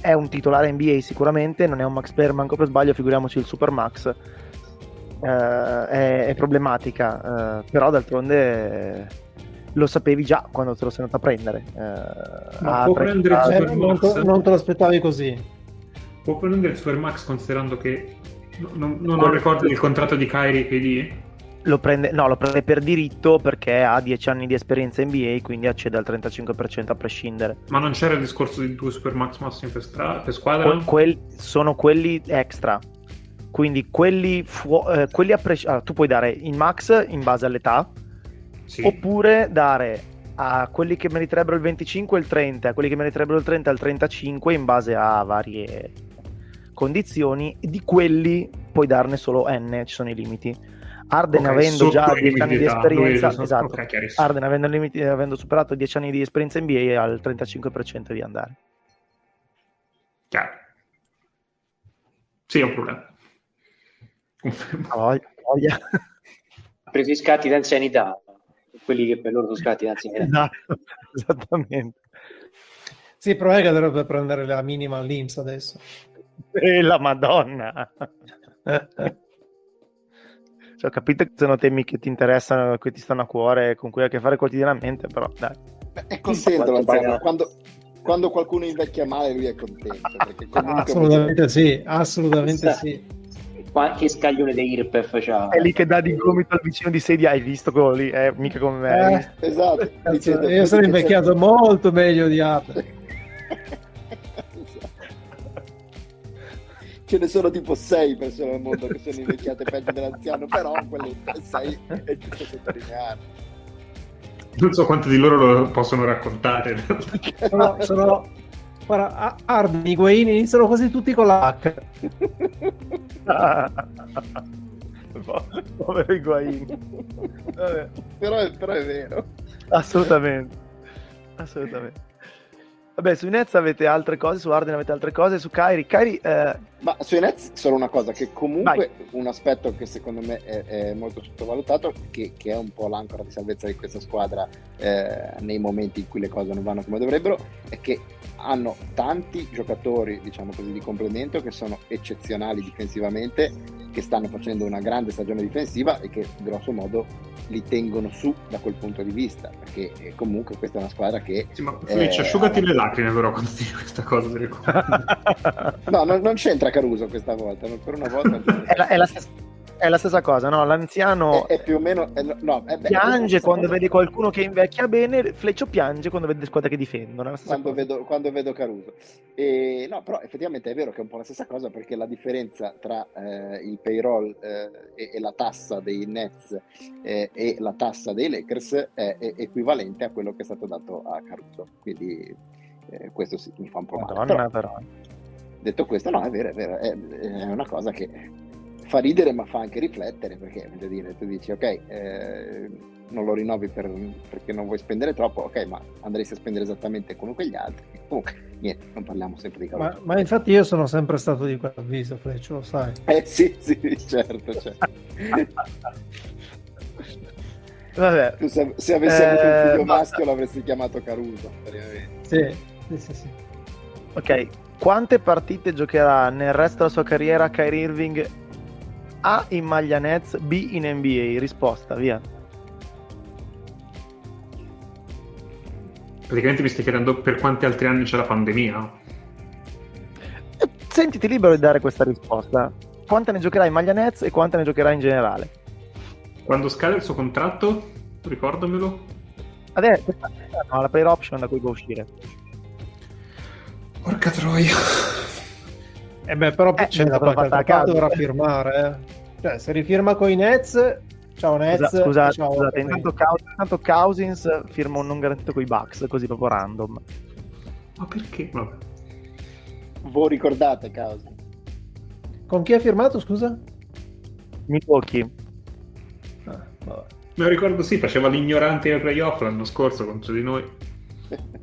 è un titolare NBA sicuramente, non è un max player manco per sbaglio, figuriamoci il super max. Eh, è, è problematica, eh, però d'altronde lo sapevi già quando te lo sei andato a prendere. eh, Ma a può prendere il Super non, te, Max? non te l'aspettavi così Può prendere il Supermax considerando che no- non, non Quello- ricordo del contratto di Kyrie KD? Lo prende, no, lo prende per diritto perché ha 10 anni di esperienza NBA, quindi accede al 35% a prescindere. Ma non c'era il discorso di due Supermax massimi per, stra- per squadra? Que- sono quelli extra. Quindi quelli, fu- eh, quelli a pres- allora, tu puoi dare in max in base all'età, Sì. oppure dare a quelli che meriterebbero il 25 il 30, a quelli che meriterebbero il 30 il 35 in base a varie condizioni. Di quelli puoi darne solo N, ci sono i limiti. Arden Ok, avendo già i 10 anni limiti di esperienza, esatto. ok, chiarissimo. Arden avendo, il limite- avendo superato 10 anni di esperienza NBA al 35% di andare. Chiaro. Sì, è un problema. Confermo. Voglia- voglia. Preso i scatti d'anzianità, quelli che per loro sono scatti d'anzianità. esatto, esattamente. sì problema è che dovrebbe prendere la minima all'Inps adesso E la Madonna. Cioè, ho capito che sono temi che ti interessano, che ti stanno a cuore, con cui hai a che fare quotidianamente, però dai. È contento l'anziano, quando, quando qualcuno invecchia male lui è contento. assolutamente sì, assolutamente sì. Qualche scaglione dei IRPEF c'ha. È lì che dà di gomito al vicino di sedia, hai visto quello lì? Eh, mica come me. Eh, esatto. Dicendo, io sono invecchiato molto meglio di altri. Ce ne sono tipo sei persone al mondo che sono invecchiate peggio dell'anziano, però quelle sei è giusto sottolineare. Non so quanti di loro lo possono raccontare. sono, sono Guarda, Arden, i Guaini iniziano quasi tutti con la H. Povero Higuain. Però, però è vero. Assolutamente. Assolutamente. Vabbè, sui Nets avete altre cose, su Arden avete altre cose, su Kairi. Kairi eh... Ma sui Nets solo una cosa, che comunque Vai. un aspetto che secondo me è, è molto sottovalutato, che, che, è un po' l'ancora di salvezza di questa squadra eh, nei momenti in cui le cose non vanno come dovrebbero, è che hanno tanti giocatori, diciamo così, di complemento che sono eccezionali difensivamente, che stanno facendo una grande stagione difensiva e che grosso modo li tengono su da quel punto di vista, perché eh, comunque questa è una squadra che... Sì, ma Felice, eh, asciugati ha... le lacrime però quando ti questa cosa. no, non, non, c'entra Caruso questa volta, per una volta... è, la, è la stessa è la stessa cosa, no? L'anziano è, è più o meno è, no, è, piange quando vede qualcuno che invecchia bene, Fleccio piange quando vede squadre che difendono. Quando vedo, quando vedo, Caruso. E, no, però effettivamente è vero che è un po' la stessa cosa perché la differenza tra eh, il payroll eh, e, e, la tassa dei Nets eh, e la tassa dei Lakers è, equivalente a quello che è stato dato a Caruso. Quindi eh, questo sì, mi fa un po' male. Madonna, però, però. Detto questo, no, è vero, è vero, è, è una cosa che fa ridere ma fa anche riflettere perché voglio dire, tu dici ok, eh, non lo rinnovi per, perché non vuoi spendere troppo, ok, ma andresti a spendere esattamente come quegli altri. Comunque, niente, non parliamo sempre di cose. Ma, ma, infatti io sono sempre stato di quell'avviso, Freccio, lo sai. Eh sì, sì, certo, certo. Vabbè. Tu se, se avessi eh, avuto un figlio ma... maschio l'avresti chiamato Caruso, Sì, sì, sì, sì. Ok, quante partite giocherà nel resto della sua carriera Kyrie Irving a in maglia Nets, B in NBA. Risposta, via. Praticamente mi stai chiedendo per quanti altri anni c'è la pandemia? Eh, sentiti libero di dare questa risposta. Quante ne giocherai in maglia Nets e quante ne giocherai in generale? Quando scade il suo contratto? Ricordamelo. Adesso, no, la player option da cui può uscire. Porca troia. Eh beh, però eh, c'è da qualche parte dovrà firmare. Eh. Cioè, se rifirma con i Nets, ciao Nets. Scusa, scusate, ciao, scusate. Intanto, intanto, Cousins firma un non garantito con i Bucks, così proprio random. Ma perché? Vabbè. Voi ricordate Cousins? Con chi ha firmato, scusa? Milwaukee. Ah, vabbè. Me lo ricordo, sì, faceva l'ignorante ai playoff l'anno scorso contro di noi.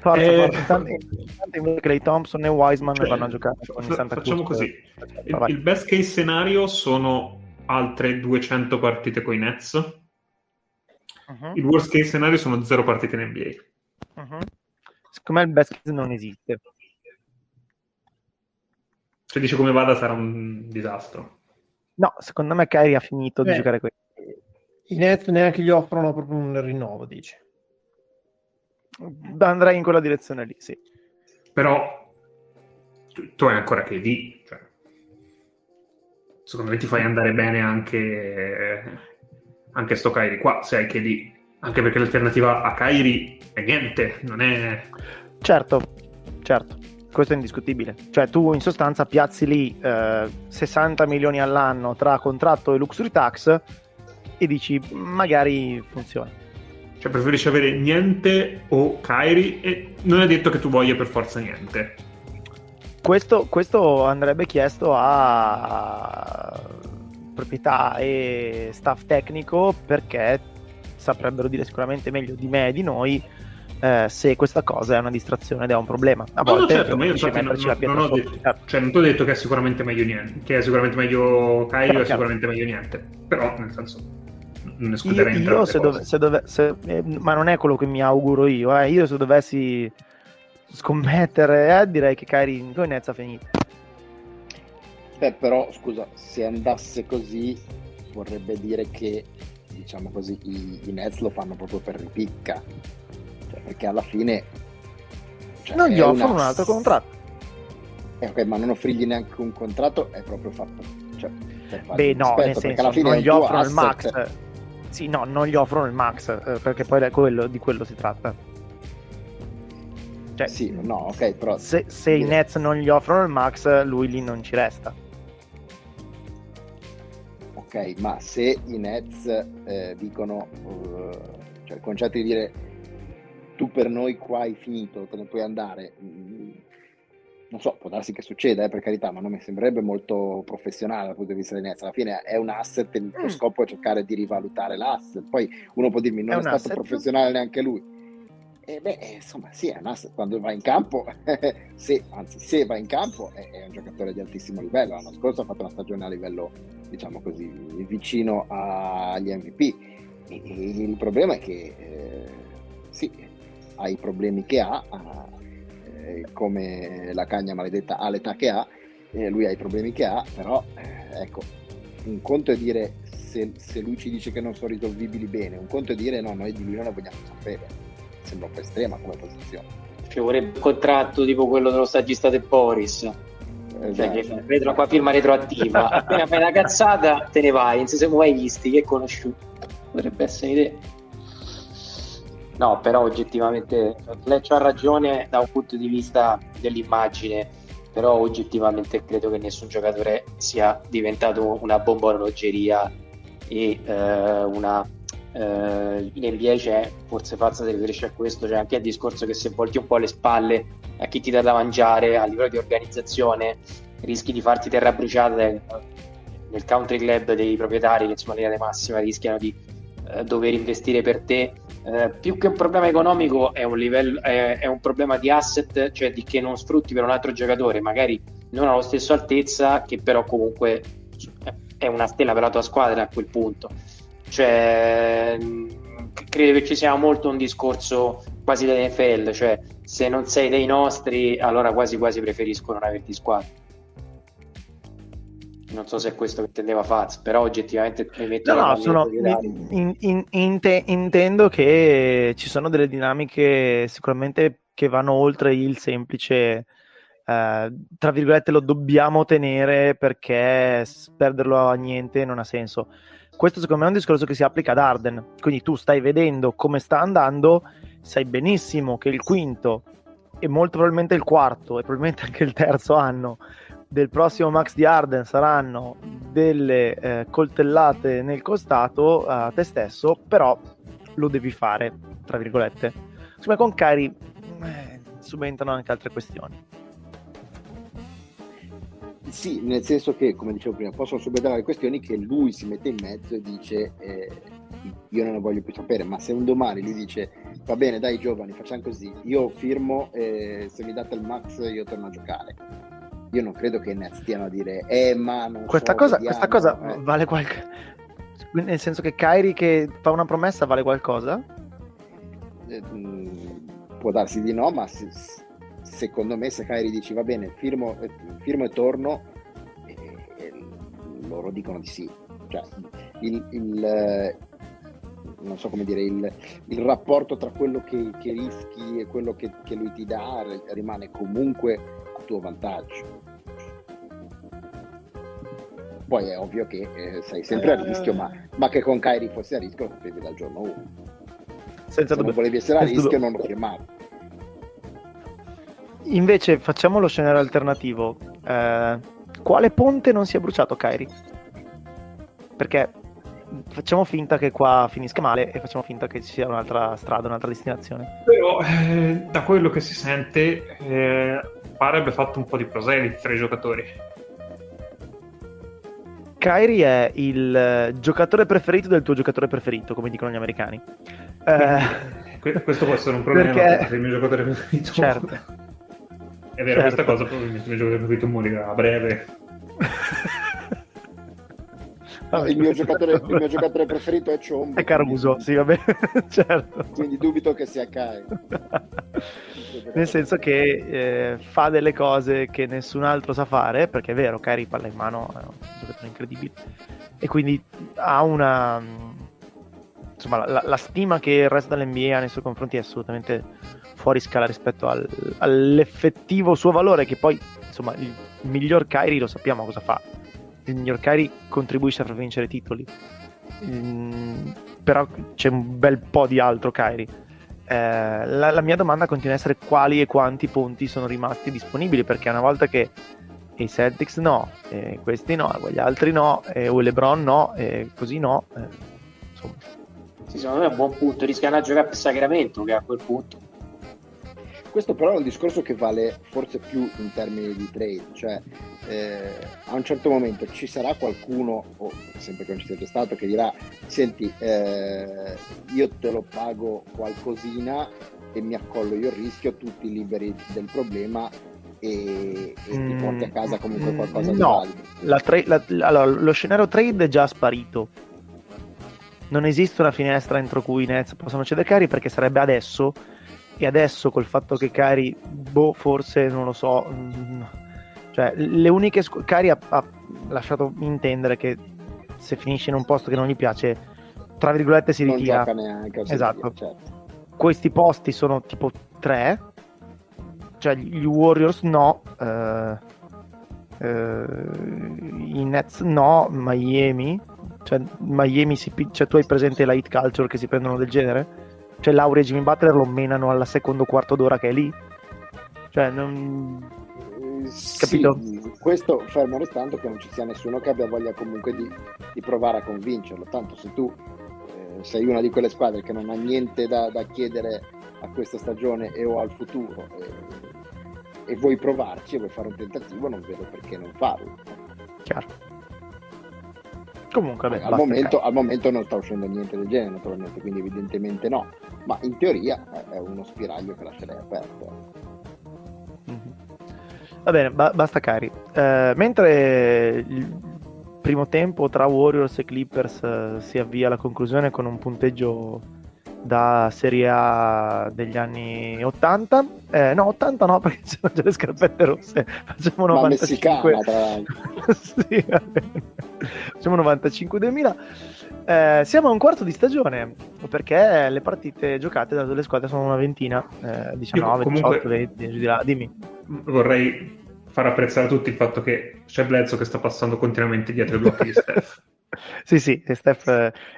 Forza, eh, forza. Intanto, Clay Thompson e Wiseman cioè, vanno a giocare con fa, Santa Facciamo Cruz. così. Il, il, best case scenario sono altre 200 partite con i Nets. Uh-huh. Il worst case scenario sono 0 partite in NBA. Uh-huh. Secondo me il best case non esiste. Se dice come vada sarà un disastro. No, secondo me Kyrie ha finito Beh, di giocare qui. I Nets neanche gli offrono proprio un rinnovo, dice andrei in quella direzione lì, sì. Però tu, tu hai ancora KD, cioè, secondo me ti fai andare bene anche, anche sto Kairi qua, se hai KD, anche perché l'alternativa a Kairi è niente, non è... Certo, certo, questo è indiscutibile. Cioè tu in sostanza piazzi lì eh, 60 milioni all'anno tra contratto e luxury tax e dici magari funziona. Cioè preferisci avere niente o Kairi e non è detto che tu voglia per forza niente. Questo, questo andrebbe chiesto a proprietà e staff tecnico perché saprebbero dire sicuramente meglio di me e di noi eh, se questa cosa è una distrazione ed è un problema. A no, volte no, certo, ma io infatti non, non, ho detto, cioè, non ti ho detto che è sicuramente meglio niente, che è sicuramente meglio Kairi o è sicuramente meglio niente. Però, nel senso, non escluderei io, io se, dove, se, dove, se eh, ma non è quello che mi auguro io eh. io se dovessi scommettere, eh, direi che Kyrie con i Nets ha finito. Beh, però, scusa, se andasse così vorrebbe dire che, diciamo così, i, i Nets lo fanno proprio per ripicca. Cioè, perché alla fine... Cioè, non gli offrono una- un altro contratto. Eh, ok, ma non offrigli neanche un contratto è proprio fatto... Cioè, Beh, no, rispetto, nel perché senso, alla fine non gli il offrono il asset. max. Sì, no, non gli offrono il max, eh, perché poi è quello, di quello si tratta. Cioè, Sì, no, ok, però... se, se i Nets non gli offrono il max, lui lì non ci resta. Ok, ma se i Nets eh, dicono, eh, cioè il concetto di dire tu per noi qua hai finito, te ne puoi andare, mm, non so, può darsi che succeda, eh, per carità, ma non mi sembrerebbe molto professionale dal punto di vista dei Nets. Alla fine è un asset, il tuo Mm. scopo è cercare di rivalutare l'asset. Poi uno può dirmi non È è, stato asset. professionale neanche lui. E beh, eh, insomma, sì, è un asset. Quando va in campo, se, anzi, se va in campo, è, è un giocatore di altissimo livello. L'anno scorso ha fatto una stagione a livello, diciamo così, vicino agli MVP. E, e il problema è che, eh, sì, ha i problemi che ha, eh, come la cagna maledetta ha l'età che ha, eh, lui ha i problemi che ha, però, eh, ecco, un conto è dire se, se lui ci dice che non sono risolvibili bene, un conto è dire no, noi di lui non ne vogliamo sapere. Sembra un po' estrema come posizione. Ci vorrebbe un contratto tipo quello dello stagista del Boris. Cioè, Esatto. retro, qua firma retroattiva. Appena fai una cazzata, te ne vai. Non si siamo mai visti, che conosciuto. Potrebbe essere un'idea. No, però oggettivamente Fletch ha ragione da un punto di vista dell'immagine, però oggettivamente credo che nessun giocatore sia diventato una bomba orologeria e eh, una eh, in NBA c'è forse Fazza si riferisce a questo c'è anche il discorso che se volti un po' le spalle a chi ti dà da mangiare a livello di organizzazione rischi di farti terra bruciata nel, country club dei proprietari che insomma in linea di massima rischiano di eh, dover investire per te Eh, più che un problema economico è un, livello, è, è un problema di asset cioè di che non sfrutti per un altro giocatore magari non alla stessa altezza che però comunque è una stella per la tua squadra a quel punto cioè, mh, credo che ci sia molto un discorso quasi da NFL, cioè se non sei dei nostri, allora quasi quasi preferisco non averti squadra. Non so se è questo che intendeva Faz, però oggettivamente mi metto No, no, sono- proprietari. in- in- inte- intendo che ci sono delle dinamiche sicuramente che vanno oltre il semplice, eh, tra virgolette, lo dobbiamo tenere perché perderlo a niente non ha senso. Questo secondo me è un discorso che si applica ad Arden, quindi tu stai vedendo come sta andando, sai benissimo che il quinto e molto probabilmente il quarto e probabilmente anche il terzo anno del prossimo Max di Arden saranno delle eh, coltellate nel costato a te stesso, però lo devi fare, tra virgolette. Me con Kyrie eh, subentrano anche altre questioni. Sì, nel senso che, come dicevo prima, possono subentrare le questioni che lui si mette in mezzo e dice eh, io non ne voglio più sapere, ma se un domani lui dice va bene dai giovani facciamo così, io firmo e se mi date il max io torno a giocare. Io non credo che Nets stiano a dire eh ma non Questa so, cosa, vediamo", questa cosa eh. vale qualcosa. Nel senso che Kyrie che fa una promessa vale qualcosa? Eh, mh, può darsi di no, ma se- secondo me se Kyrie dici va bene, firmo, eh, firmo e torno, eh, eh, loro dicono di sì. Cioè, il, il, eh, non so come dire, il, il rapporto tra quello che, che rischi e quello che, che lui ti dà rimane comunque tuo vantaggio. Poi è ovvio che eh, sei sempre a rischio, ma, ma che con Kyrie fossi a rischio lo sapevi dal giorno 1. Senza Se non volevi essere a rischio dubbio. non lo firmavi. Invece facciamo lo scenario alternativo. Eh, quale ponte non si è bruciato Kyrie? Perché facciamo finta che qua finisca male e facciamo finta che ci sia un'altra strada, un'altra destinazione. Però eh, da quello che si sente eh, pare abbia fatto un po' di proseliti tra i giocatori. Kyrie è il eh, giocatore preferito del tuo giocatore preferito, come dicono gli americani. Eh, Que- questo può essere un problema Perché- perché il mio giocatore preferito. certo. È vero, Certo. questa cosa probabilmente il mio giocatore preferito morirà a breve. Il, mio giocatore, il mio giocatore preferito è Chombo. È Caruso, quindi... sì, va bene, certo. Quindi dubito che sia Kai. Nel senso che eh, fa delle cose che nessun altro sa fare, perché è vero, Kyrie palla in mano, è un giocatore incredibile, e quindi ha una... Insomma, la, la stima che il resto dell'NBA ha nei suoi confronti è assolutamente fuori scala rispetto al, all'effettivo suo valore, che poi, insomma, il miglior Kyrie lo sappiamo cosa fa. Il miglior Kyrie contribuisce a far vincere titoli. Mm, però c'è un bel po' di altro Kyrie. Eh, la, la, mia domanda continua a essere quali e quanti punti sono rimasti disponibili, perché una volta che i Celtics no, e questi no, quegli altri no, e o LeBron no, e così no, eh, insomma. Sì, secondo me è un buon punto, rischiano a giocare per Sacramento che a quel punto questo però è un discorso che vale forse più in termini di trade, cioè eh, a un certo momento ci sarà qualcuno, o sempre che non ci sia stato, che dirà, senti, eh, io te lo pago qualcosina e mi accollo io il rischio, tutti liberi del problema e, e mm, ti porti a casa comunque qualcosa di no, tra- la, allora, lo scenario trade è già sparito. Non esiste una finestra entro cui i Nets possono cedere cari perché sarebbe adesso e adesso col fatto che Cari, boh, forse non lo so, mm, cioè le uniche scu- Cari ha, ha, lasciato intendere che se finisce in un posto che non gli piace, tra virgolette si ritira. Non neanche, esatto. certo. Questi posti sono tipo tre, cioè gli Warriors no, eh, eh, i Nets no, Miami, cioè Miami si, cioè tu hai presente la hit culture che si prendono del genere? Cioè Lauri e Jimmy Butler lo menano alla secondo quarto d'ora che è lì. Cioè, non... Capito? Sì, questo fermo restando che non ci sia nessuno che abbia voglia comunque di, di provare a convincerlo. Tanto se tu eh, sei una di quelle squadre che non ha niente da, da chiedere a questa stagione e o al futuro e, e vuoi provarci e vuoi fare un tentativo, non vedo perché non farlo. Chiaro. Comunque, beh, al, momento, al, momento, non sta uscendo niente del genere, naturalmente, quindi evidentemente no. Ma in teoria è uno spiraglio che lascerei aperto. Mm-hmm. Va bene, ba- basta cari. Eh, mentre il primo tempo tra Warriors e Clippers eh, si avvia alla conclusione con un punteggio da Serie A degli anni 80, eh, no 80 no perché c'erano già le scarpette rosse, facciamo 95. Ma sì, facciamo 95 2000. Eh, siamo a un quarto di stagione perché le partite giocate da due squadre sono una ventina, eh, 19, comunque, 18, 20, giù di là. Dimmi. Vorrei far apprezzare a tutti il fatto che c'è Bledsoe che sta passando continuamente dietro i blocchi di Steph. Sì, sì, e Steph,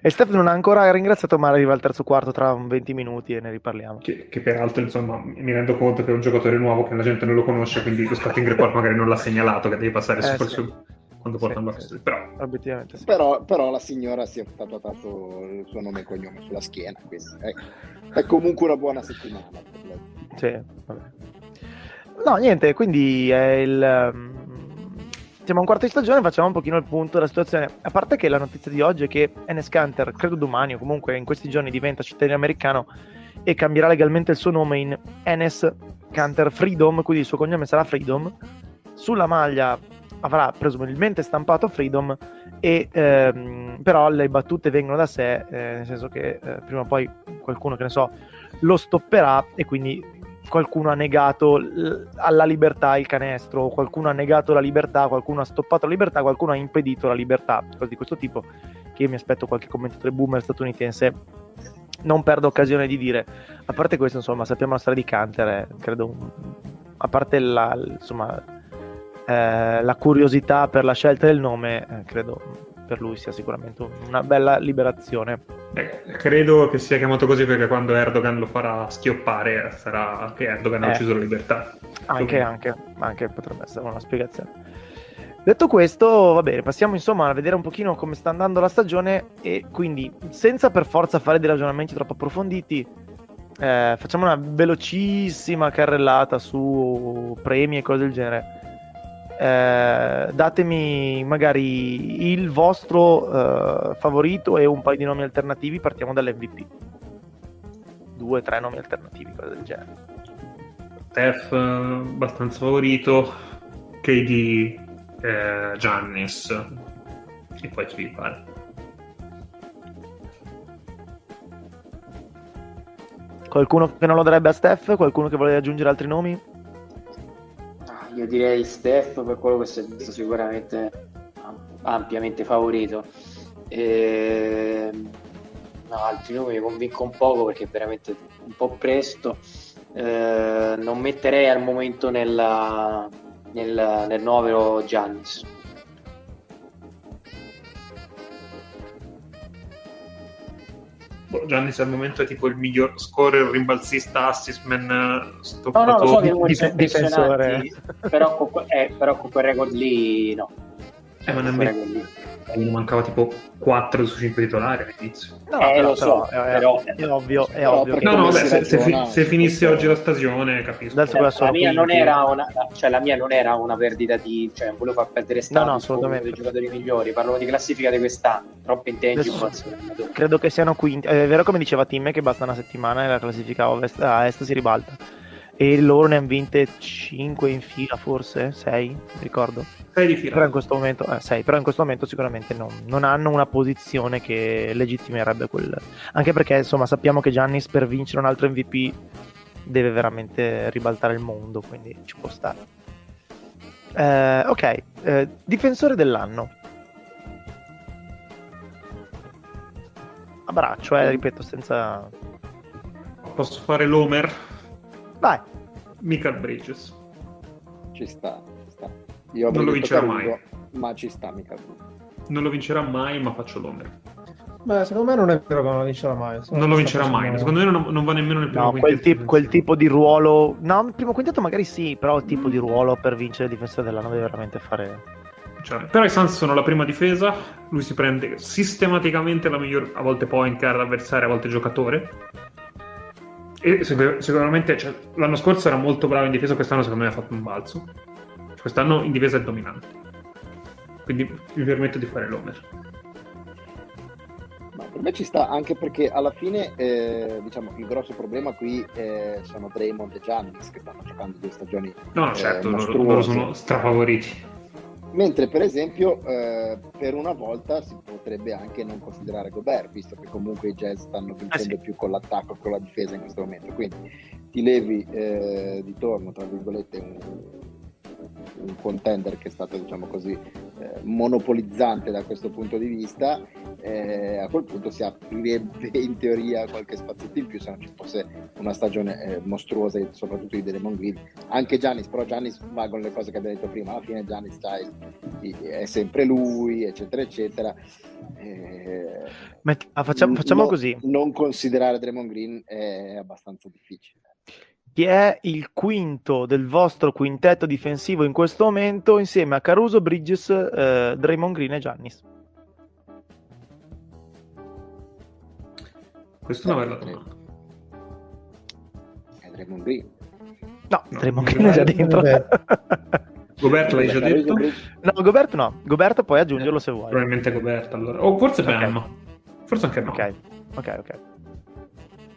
e Steph, non ha ancora ringraziato, ma arriva al terzo quarto tra 20 minuti e ne riparliamo. Che, che, peraltro, insomma, mi rendo conto che è un giocatore nuovo che la gente non lo conosce, quindi lo scouting report magari non l'ha segnalato che devi passare eh, su, sì. su quando porta sì, un sì. però, obiettivamente sì. però, però, la signora si è tatuato il suo nome e cognome sulla schiena, quindi è, è comunque una buona settimana. Sì, vabbè. No, niente, quindi è il... Siamo un quarto di stagione, facciamo un pochino il punto della situazione. A parte che la notizia di oggi è che Enes Kanter, credo domani o comunque in questi giorni, diventa cittadino americano e cambierà legalmente il suo nome in Enes Kanter Freedom, quindi il suo cognome sarà Freedom. Sulla maglia avrà presumibilmente stampato Freedom, e, ehm, però le battute vengono da sé, eh, nel senso che eh, prima o poi qualcuno, che ne so, lo stopperà e quindi qualcuno ha negato alla libertà il canestro, qualcuno ha negato la libertà, qualcuno ha stoppato la libertà, qualcuno ha impedito la libertà, cose di questo tipo, che io mi aspetto qualche commentatore boomer statunitense non perdo occasione di dire. A parte questo, insomma, sappiamo la storia di Canter, eh, credo, a parte la, insomma, eh, la curiosità per la scelta del nome, eh, credo per lui sia sicuramente una bella liberazione. Eh, credo che sia chiamato così perché quando Erdogan lo farà schioppare sarà che Erdogan ha eh, ucciso la libertà. Anche, anche, anche potrebbe essere una spiegazione. Detto questo, va bene, passiamo insomma a vedere un pochino come sta andando la stagione e quindi senza per forza fare dei ragionamenti troppo approfonditi, eh, facciamo una velocissima carrellata su premi e cose del genere eh, datemi magari il vostro eh, favorito e un paio di nomi alternativi. Partiamo dall'MVP. Due, tre nomi alternativi, cose del genere. Steph abbastanza favorito, KD, eh, Giannis. e poi ci devi fare. Qualcuno che non lo darebbe a Steph? Qualcuno che vuole aggiungere altri nomi? Io direi Steph per quello che si è visto sicuramente ampiamente favorito. E... No, altri nomi mi convinco un poco perché è veramente un po' presto. Eh, non metterei al momento nella, nel, nel novero Giannis. Giannis al momento è tipo il miglior scorer, rimbalzista, assist man, No, stoppatore. no, lo so Dif- impressionanti, però con, eh, però con quel record lì no. Eh, ma lì. gli mancava tipo 4 su 5 titolari all'inizio. No, Eh, però- lo so, però è, però- è ovvio, è ovvio. No, no, vabbè, se, se fi- se finisse oggi la stagione capisco. Adesso sono la mia non 15. era una cioè la mia non era una perdita di cioè non volevo far perdere No, status no, no, assolutamente. dei giocatori migliori parlo di classifica di quest'anno troppo intangible Adesso-. Credo che siano quinti. È vero come diceva Tim che basta una settimana e la classifica ovest a est si ribalta. E loro ne hanno vinte 5 in fila, forse 6, ricordo. 6 di fila. Però in questo momento, eh, 6, però in questo momento sicuramente non, non hanno una posizione che legittimerebbe quel. Anche perché insomma sappiamo che Giannis per vincere un altro MVP deve veramente ribaltare il mondo, quindi ci può stare. Eh, ok, eh, difensore dell'anno. A braccio, eh, ripeto, senza. Posso fare l'Homer? Vai, Michael Bridges. Ci sta, ci sta. Io Non lo vincerà mai. Ma ci sta mica. Non lo vincerà mai, ma faccio l'Homer. Beh, secondo me non è vero che non lo vincerà mai. Non lo vincerà mai. facendo- Secondo me non, non va nemmeno nel primo no, quel, quintetto tip- quel difensivo. tipo di ruolo. No, il primo quintetto magari sì, però il tipo di ruolo per vincere il difensore dell'anno deve veramente fare. Cioè, però i Suns sono la prima difesa, lui si prende sistematicamente la miglior, a volte point guard avversario, a volte giocatore. E sicur- sicuramente cioè, l'anno scorso era molto bravo in difesa, quest'anno secondo me ha fatto un balzo. Quest'anno in difesa è dominante. Quindi mi permetto di fare l'Homer. Ma per me ci sta anche perché alla fine, eh, diciamo, il grosso problema qui eh, sono Draymond e Giannis che stanno giocando due stagioni No, no, eh, certo, loro, loro sono strafavoriti. Mentre per esempio eh, per una volta si potrebbe anche non considerare Gobert, visto che comunque i Jazz stanno vincendo Ah, sì. più con l'attacco che con la difesa in questo momento. Quindi ti levi eh, di torno, tra virgolette, un, un contender che è stato, diciamo così, eh, monopolizzante da questo punto di vista. eh, a quel punto si aprirebbe in teoria qualche spazietto in più se non ci fosse una stagione eh, mostruosa, soprattutto di Demon Green anche Giannis, però Giannis valgono le cose che abbiamo detto prima, alla fine Giannis sai, è sempre lui, eccetera, eccetera. Eh, Met- ah, facciamo facciamo no- così: Non considerare Draymond Green è abbastanza difficile. Chi è il quinto del vostro quintetto difensivo in questo momento insieme a Caruso, Bridges, eh, Draymond Green e Giannis? Questa è una bella domanda. È Draymond Green. No, No, Draymond Green è già dentro. non è Gobert l'hai già detto? No, Gobert no. Gobert puoi aggiungerlo se vuoi. Probabilmente Gobert allora. O forse Ok. Bam. Forse anche no. Ok, ok, ok.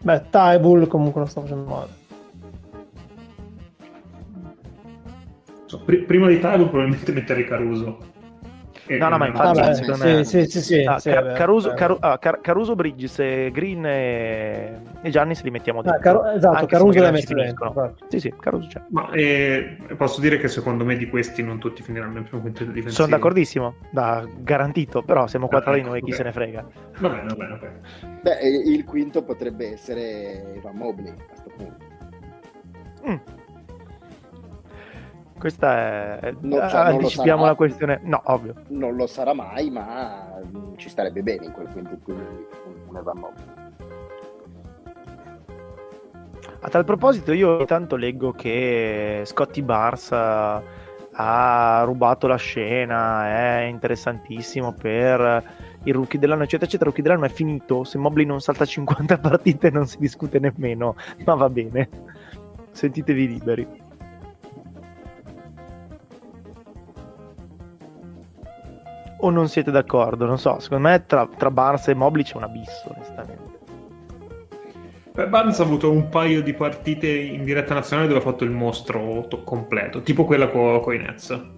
Beh, Tybull comunque non sta facendo male. So, pri- prima di Tyler probabilmente metterei Caruso. E- No, no, ma infatti, Vabbè, secondo sì, me- sì, sì, sì, Ah, sì, Ca- vabbè, Caruso, vabbè. Caru- ah, Car- Caruso, Bridges, Green e, e Giannis li mettiamo Ah, dentro. Caru- esatto, Anche se Caruso ci messo dentro. Sì, sì, Caruso c'è. Ma eh, posso dire che secondo me di questi non tutti finiranno nel primo quintetto difensivo. Sono d'accordissimo, da garantito, però siamo qua tra di noi, chi ok. se ne frega. Va bene, va bene, ok. Beh, il quinto potrebbe essere Ivan Mobley a questo punto. Mm. Questa è... Non- cioè, anticipiamo la questione. No, ovvio. Non lo sarà mai, ma mm, ci starebbe bene in quel quinto quindi un Ivan Mobley. A tal proposito, io ogni tanto leggo che Scotty Barnes eh, ha rubato la scena, è interessantissimo per il rookie dell'anno, eccetera, eccetera. Il rookie dell'anno è finito. Se Mobley non salta 50 partite, non si discute nemmeno. Ma va bene, sentitevi liberi. O non siete d'accordo? Non so. Secondo me, tra, tra Barnes e Mobley c'è un abisso, onestamente. Beh, Barnes ha avuto un paio di partite in diretta nazionale dove ha fatto il mostro to- completo, tipo quella con i Nets.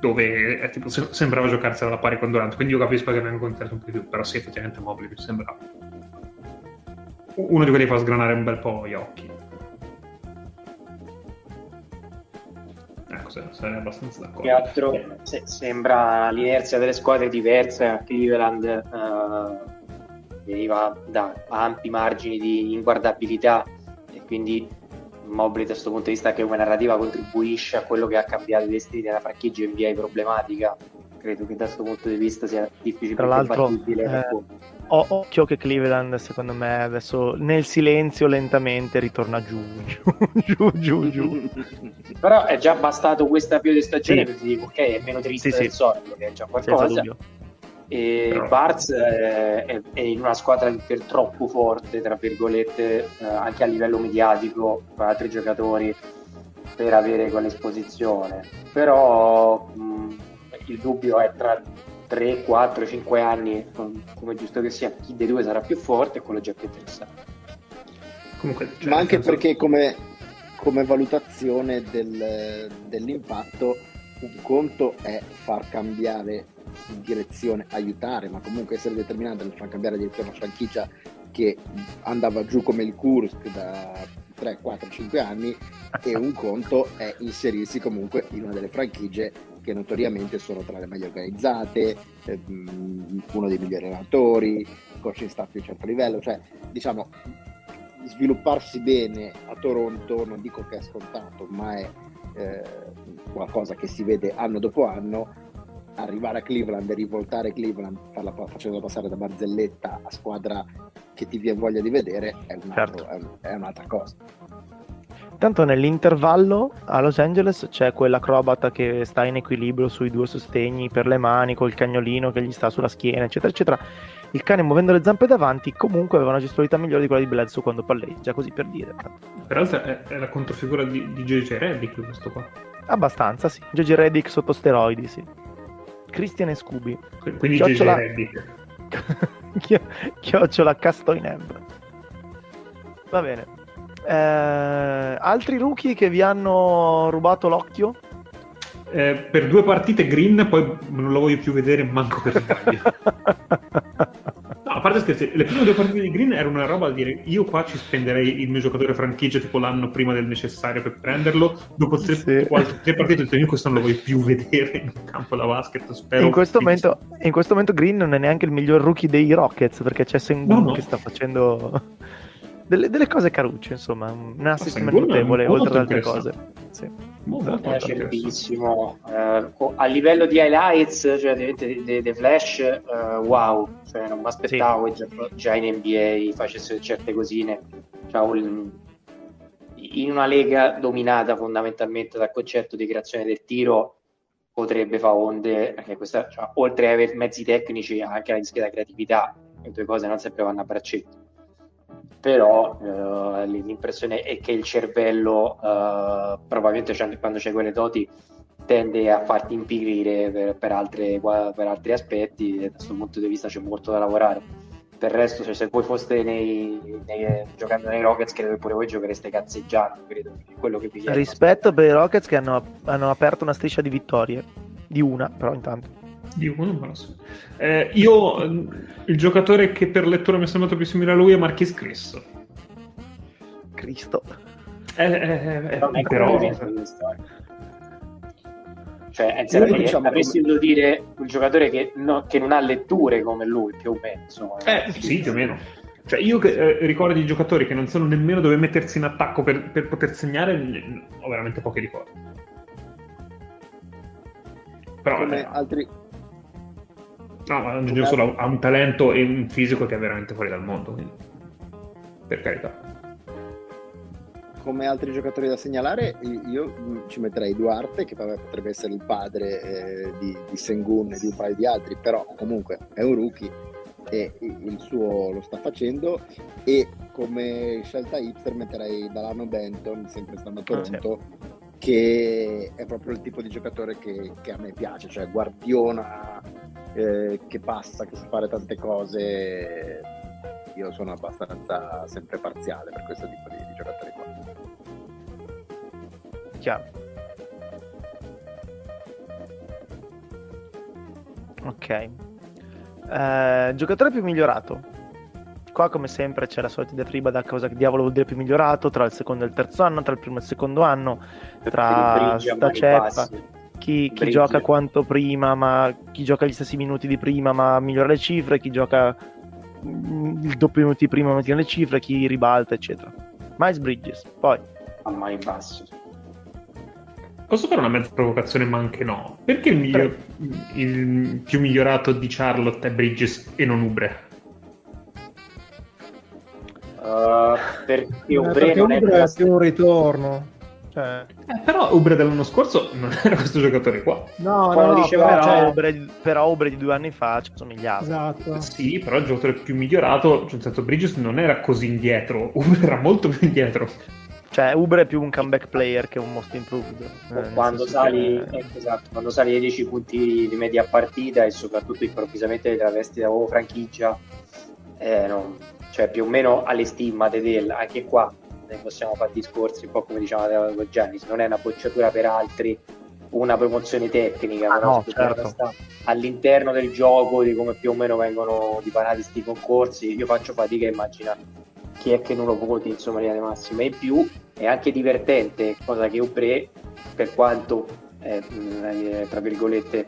dove è, tipo, se- sembrava giocarsela alla pari con Durant, quindi io capisco che venga interessato un po' di più, però sì, effettivamente Mobley mi sembra uno di quelli che fa sgranare un bel po' gli occhi. Sarei abbastanza d'accordo. Che altro se- sembra l'inerzia delle squadre diversa, Cleveland eh, veniva da ampi margini di inguardabilità e quindi Mobley da questo punto di vista che come narrativa contribuisce a quello che ha cambiato i destini della franchigia NBA problematica credo che da questo punto di vista sia difficile Tra l'altro, eh, ho, occhio che Cleveland, secondo me, adesso nel silenzio lentamente ritorna giù, giù, giù, giù. Però è già bastato questa più di stagione sì. per dire ok, è meno triste sì, del sì. solito, che è già qualcosa. E Però... Barz è, è, è, in una squadra per troppo forte, tra virgolette, eh, anche a livello mediatico, con altri giocatori, per avere quell'esposizione. Però mh, il dubbio è tra 3, 4, 5 anni, come giusto che sia, chi dei due sarà più forte e quello già più interessante. Comunque, cioè, Ma anche senso... perché come, come valutazione del, dell'impatto un conto è far cambiare direzione, aiutare, ma comunque essere determinante nel far cambiare direzione una franchigia che andava giù come il Kursk da 3, 4, 5 anni e un conto è inserirsi comunque in una delle franchigie che notoriamente sono tra le meglio organizzate, ehm, uno dei migliori allenatori, coaching staff di un certo livello, cioè diciamo svilupparsi bene a Toronto non dico che è scontato, ma è eh, qualcosa che si vede anno dopo anno. Arrivare a Cleveland e rivoltare Cleveland farla, facendo passare da barzelletta a squadra che ti viene voglia di vedere è, un altro, certo. è, è un'altra cosa. Tanto nell'intervallo a Los Angeles c'è quell'acrobata che sta in equilibrio sui due sostegni per le mani, col cagnolino che gli sta sulla schiena, eccetera, eccetera. Il cane muovendo le zampe davanti comunque aveva una gestualità migliore di quella di Bledsoe quando palleggia, così per dire. Peraltro è, è la controfigura di, di JJ Reddick questo qua. Abbastanza, sì. JJ Reddick sotto steroidi, sì. Christian e Scooby. Quindi Chiocciola... JJ Reddick. Chiocciola Castoineb. Va bene. Eh, altri rookie che vi hanno rubato l'occhio? Eh, per due partite Green, poi non lo voglio più vedere manco per sbaglio. no, a parte scherzi, le prime due partite di Green erano una roba da dire io qua ci spenderei il mio giocatore franchigia tipo l'anno prima del necessario per prenderlo. Dopo tre, sì. quattro, tre partite ho detto io questo non lo voglio più vedere in campo da basket. Spero in, questo momento, in questo momento Green non è neanche il miglior rookie dei Rockets perché c'è Sengun no, no. che sta facendo delle, delle cose carucce, insomma, un assist notevole oltre ad altre cose. Sì. Molto, è bellissimo. Uh, a livello di highlights, cioè dei flash, uh, wow, cioè, non mi aspettavo sì. che già, già, in NBA facessero certe cosine. Cioè, in una lega dominata fondamentalmente dal concetto di creazione del tiro, potrebbe fare onde, perché questa, cioè, oltre ad avere mezzi tecnici, ha anche la creatività, le due cose non sempre vanno a braccetto però eh, l'impressione è che il cervello eh, probabilmente quando c'è quelle doti tende a farti impigrire per, per, altre, per altri aspetti e da questo punto di vista c'è molto da lavorare. Il resto cioè, se voi foste nei, nei, giocando nei Rockets credo che pure voi giochereste cazzeggiando credo quello che vi rispetto per i Rockets che hanno, hanno aperto una striscia di vittorie di una però intanto di uno, non lo so. Eh, io, il giocatore che per lettura mi è sembrato più simile a lui è Marchis Cristo. Cristo. Eh, eh, eh, però... Cioè, anzi, diciamo avresti dovuto dire un giocatore che, no, che, non ha letture come lui, più o meno. Insomma. Eh, sì, più o meno. Cioè, io che, eh, ricordo di giocatori che non sanno nemmeno dove mettersi in attacco per, per poter segnare, ho veramente pochi ricordi. Però, come eh, altri, No, ma Angelo solo ha un talento e un fisico che è veramente fuori dal mondo, quindi per carità. Come altri giocatori da segnalare, io ci metterei Duarte, che potrebbe essere il padre eh, di, di Sengun e di un paio di altri, però comunque è un rookie e il suo lo sta facendo e come scelta hipster metterei Dalano Benton sempre stando a Toronto ah, che è proprio il tipo di giocatore che, che a me piace, cioè guardiona eh, che passa, che sa fare tante cose. Io sono abbastanza sempre parziale per questo tipo di, di giocatori qua. Chiaro. Ok. Eh, giocatore più migliorato. Qua come sempre c'è la solita diatriba da cosa che diavolo vuol dire più migliorato tra il secondo e il terzo anno, tra il primo e il secondo anno, tra sta ceppa, chi, chi gioca quanto prima, ma chi gioca gli stessi minuti di prima ma migliora le cifre, chi gioca mm, il doppio minuti di prima ma mantiene le cifre, chi ribalta, eccetera. Miles Bridges, poi. A mani basse. Posso fare una mezza provocazione, ma anche no? Perché il, miglior, il più migliorato di Charlotte è Bridges e non Ubre? Uh, perché Ubre eh, non Ubre è più un ritorno. Cioè... Eh, però Ubre dell'anno scorso non era questo giocatore qua. No, Quando no, no, diceva- però, Però, Ubre, però Ubre di due anni fa ci somigliava. Esatto. Sì, però il giocatore più migliorato, cioè senso Bridges non era così indietro, Ubre era molto più indietro. Cioè, Ubre è più un comeback player che un most improved. Eh, quando sali, che- eh, esatto, quando sali ai 10 punti di media partita e soprattutto improvvisamente ti travesti da nuovo franchigia, eh, non- cioè più o meno alle stimmate del anche qua ne possiamo fare discorsi un po' come diceva con Giannis, non è una bocciatura per altri, una promozione tecnica, Ah, no, certo. sta all'interno del gioco di come più o meno vengono dipanati sti concorsi, io faccio fatica a immaginare chi è che non lo voti insomma in linea di massima in più è anche divertente cosa che Ubre per quanto eh, eh, tra virgolette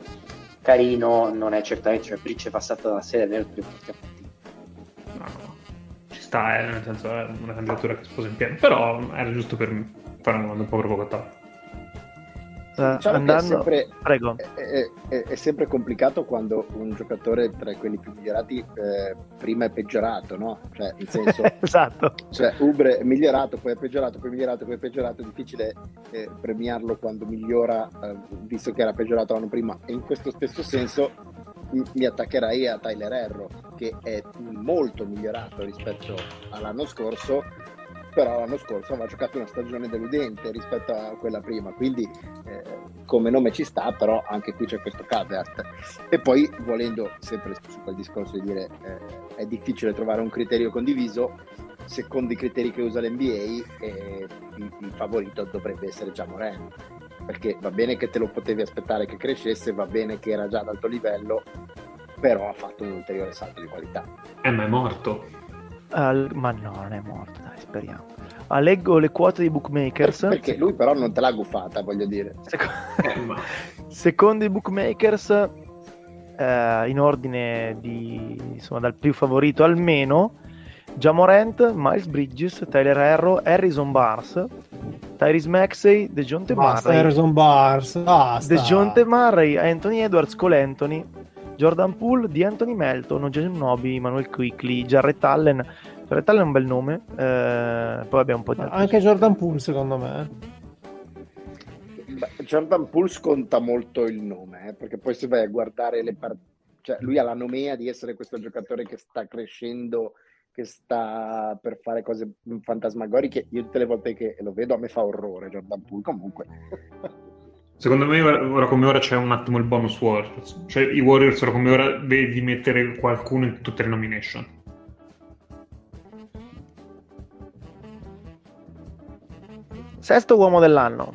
carino non è certamente cioè Bridge è passato dalla serie nel più No, no, ci sta, eh, nel senso è una candidatura che sposa in pieno, però era giusto per fare una domanda un po' provocatoria. Eh, Diciamo che è andando... sempre, Prego. è, è- è- è sempre complicato quando un giocatore tra quelli più migliorati eh, prima è peggiorato, no? Cioè, nel senso, esatto. cioè, Ubre è migliorato, poi è peggiorato, poi è migliorato, poi è peggiorato, è difficile eh, premiarlo quando migliora, eh, visto che era peggiorato l'anno prima. E in questo stesso senso m- mi attaccherei a Tyler Erro, che è molto migliorato rispetto all'anno scorso, però l'anno scorso aveva giocato una stagione deludente rispetto a quella prima, quindi eh, come nome ci sta, però anche qui c'è questo caveat. E poi volendo sempre su quel discorso di dire eh, è difficile trovare un criterio condiviso, secondo i criteri che usa l'NBA eh, il, il favorito dovrebbe essere già Moreno. Perché va bene che te lo potevi aspettare che crescesse, va bene che era già ad alto livello, però ha fatto un ulteriore salto di qualità. Eh, ma è morto. Al- Ma no, non è morto, dai, speriamo. Ah, leggo le quote dei bookmakers. Perché lui però non te l'ha guffata, voglio dire. Seco- Eh, ma... Secondo i bookmakers, eh, in ordine di, insomma, dal più favorito al meno, Jamorant, Miles Bridges, Tyler Herro, Harrison Barnes, Tyrese Maxey, DeJounte Murray, Harrison Bars, basta. DeJounte Murray, Anthony Edwards, Cole Anthony, Jordan Poole, di Anthony Melton, Jason Nobi, Manuel Quickly, Jarrett Allen. Jarrett Allen è un bel nome, eh, poi abbiamo un po' di altri. Anche Jordan Poole, secondo me. Beh, Jordan Poole sconta molto il nome, eh, perché poi se vai a guardare le partite, cioè lui ha la nomea di essere questo giocatore che sta crescendo, che sta per fare cose fantasmagoriche. Io tutte le volte che lo vedo a me fa orrore Jordan Poole, comunque. Secondo me ora come ora c'è un attimo il bonus Warriors. Cioè i Warriors ora come ora devi mettere qualcuno in tutte le nomination. Sesto uomo dell'anno.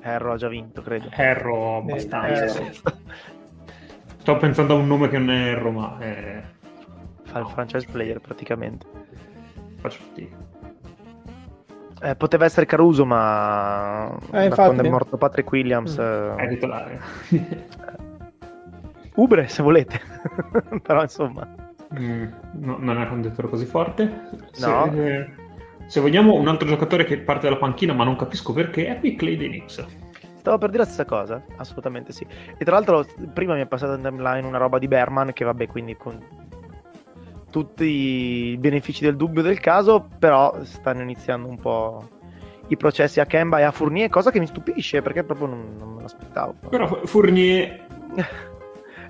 Herro ha già vinto, credo. Erro abbastanza. Eh, sì. Sto pensando a un nome che non è Erro, ma eh, Fa il franchise player praticamente. faccio fatica. Eh, poteva essere Caruso, ma Eh, da infatti. quando è morto Patrick Williams. Mm. eh, È titolare. Ubre, se volete. Però insomma. Mm, no, non è una candidatura così forte. Se, No. eh, se vogliamo un altro giocatore che parte dalla panchina, ma non capisco perché, è Quickley dei Knicks. Stavo per dire la stessa cosa, assolutamente sì. E tra l'altro, prima mi è passata in timeline una roba di Berman, che vabbè, quindi con tutti i benefici del dubbio del caso, però stanno iniziando un po' i processi a Kemba e a Fournier, cosa che mi stupisce perché proprio non, non me l'aspettavo. Però Fournier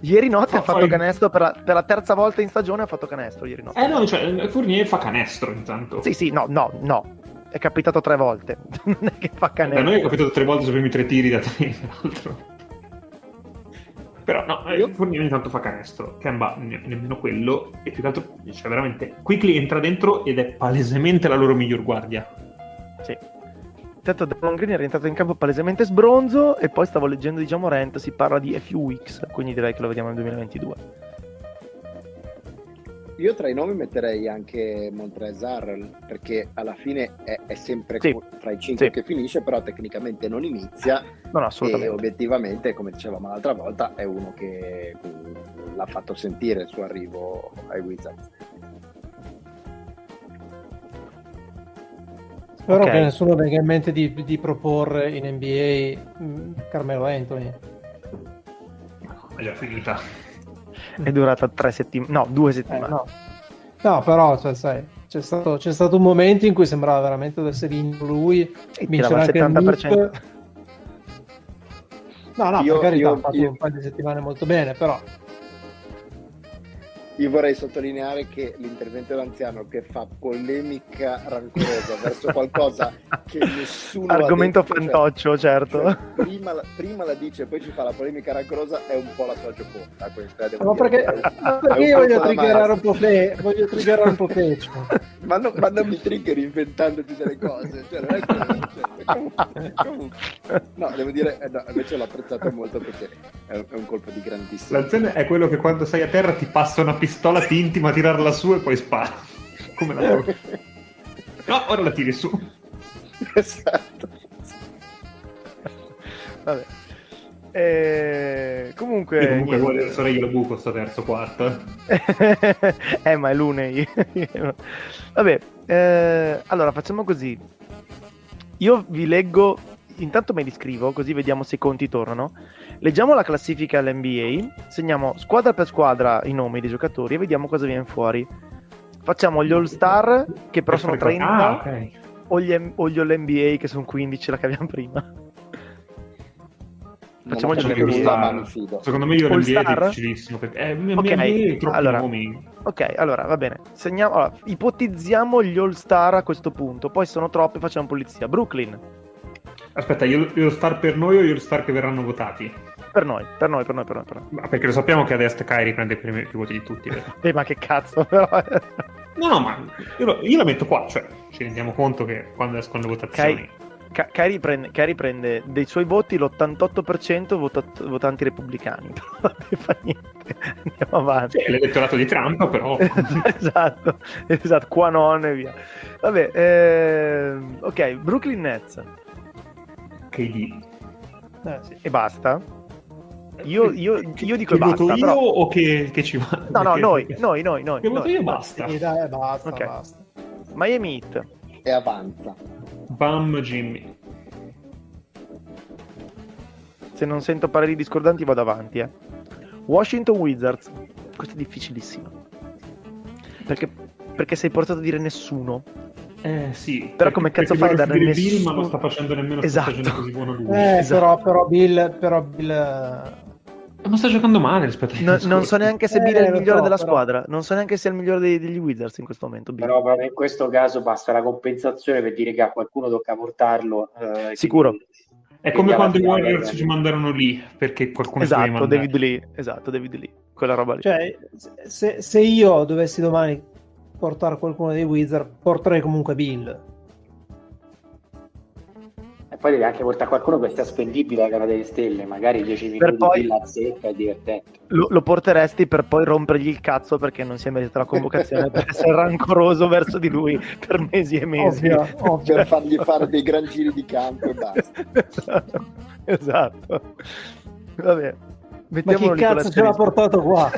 Ieri notte Fa- ha fatto fai- canestro per la, per la terza volta in stagione, ha fatto canestro ieri notte. Eh no, cioè Fournier fa canestro intanto. Sì, sì, no, no, no. È capitato tre volte. non è che fa Da canestro. noi è capitato tre volte sui primi tre tiri da tre, tra l'altro. Però no, eh, Fournier ogni tanto fa canestro. Kemba ne- nemmeno quello. E più che altro, cioè veramente, Quickly entra dentro ed è palesemente la loro miglior guardia. Sì. Tanto Damon Green è rientrato in campo palesemente sbronzo e poi stavo leggendo di Jamorant, si parla di a few weeks, quindi direi che lo vediamo nel 2022. Io tra i nomi metterei anche Montrezl perché alla fine è, è sempre Sì. tra i cinque Sì. che finisce, però tecnicamente non inizia No, no, e assolutamente. obiettivamente, come dicevamo l'altra volta, è uno che mm, l'ha fatto sentire il suo arrivo ai Wizards. Spero Ok. che nessuno venga in mente di, di proporre in NBA mm, Carmelo Anthony. È già finita. È durata tre settimane, no, due Eh, settimane. no. No, però, cioè, sai, c'è stato, c'è stato un momento in cui sembrava veramente essere in lui, Sì, vincere anche il 70%. MIP. No, no, Io- per carità, io- ha fatto io- un paio di settimane molto bene, però Io vorrei sottolineare che l'intervento dell'anziano che fa polemica rancorosa verso qualcosa che nessuno ha Argomento detto, cioè- fantoccio, certo. cioè, prima, la, prima la dice e poi ci fa la polemica rancorosa è un po' la sua gioconda questa devo Ma perché, ma perché io voglio triggerare un po' fe, voglio triggerare un po' Fecio. ma, no- ma non mi trigger inventandoti delle cose cioè, non è che, cioè, no devo dire eh, no, invece l'ho apprezzato molto perché è un, è un colpo di grandissimo L'anziano è quello che quando sei a terra ti passa una pistola, ti intima a tirarla su e poi spara. Come la trovi? No, ora la tiri su. esatto Vabbè. Eh, comunque, E comunque niente. vuole sarei io buco sto terzo quarto. eh. eh, ma è lunedì. Vabbè, eh, allora facciamo così. Io vi leggo, intanto me li scrivo, così vediamo se i conti tornano. Leggiamo la classifica all'NBA, segniamo squadra per squadra i nomi dei giocatori e vediamo cosa viene fuori. Facciamo gli All-Star, che però sono 30, Ah, ok. o, gli, o gli All-NBA, che sono 15, la che abbiamo prima. Facciamo gli NBA. fido Secondo me io All l'NBA è Star? difficilissimo perché eh, mi- Ok, mi- mi- troppi allora. nomi. Ok, allora va bene. Segniamo, allora, ipotizziamo gli All-Star a questo punto, poi se sono troppi facciamo pulizia. Brooklyn, Aspetta, io, io star per noi o io star che verranno votati? per noi, per noi, per noi, per noi. Per noi. Ma Perché lo sappiamo che ad est Kyrie prende i primi più voti di tutti. Eh, ma che cazzo, però. No, no, ma io, lo- io la metto qua, cioè ci rendiamo conto che quando escono le votazioni... Ka- Kyrie, prende, Kyrie prende dei suoi voti l'88% votat- votanti repubblicani. Però fa niente. Andiamo avanti. Sì, è l'elettorato di Trump, però... esatto, esatto, qua non e via. Vabbè, ehm, ok, Brooklyn Nets KD. Eh, sì. e basta. Io, io, io dico che e basta, voto io però... o che, che ci va? No, no, noi, noi, noi, noi. Che voto noi. io basta. Sì, dai, basta, Ok. basta. Miami Heat, e avanza Bam Jimmy. se non sento pareri discordanti vado avanti, eh. Washington Wizards, questo è difficilissimo. Perché, perché sei portato a dire nessuno. Eh sì. Però come cazzo fai a dare Bill, ma non sta facendo nemmeno Esatto. così buono lui. Eh, Esatto. però, però Bill, però Bill eh, Ma sta giocando male rispetto ai No- non so neanche se Eh, Bill è il migliore so, della però. squadra. Non so neanche se è il migliore dei- degli Wizards in questo momento. Bill. Però proprio in questo caso basta la compensazione per dire che a qualcuno tocca portarlo. eh, Sicuro. quindi- È come quando i Warriors ci mandarono lì perché qualcuno Esatto. David Lee. Esatto, David Lee. Quella roba lì. Cioè, se, se io dovessi domani portare qualcuno dei Wizard, porterei comunque Bill. E poi devi anche portare qualcuno che sia spendibile alla gara delle stelle, magari 10 Per minuti poi- di la zecca è divertente. Lo, lo porteresti per poi rompergli il cazzo perché non si è meritato la convocazione per essere rancoroso verso di lui per mesi e mesi. Ovvio, ovvio. per fargli fare dei gran giri di campo e basta esatto. esatto. Vabbè. Ma Mettiamolo chi lì con cazzo ce l'ha portato qua?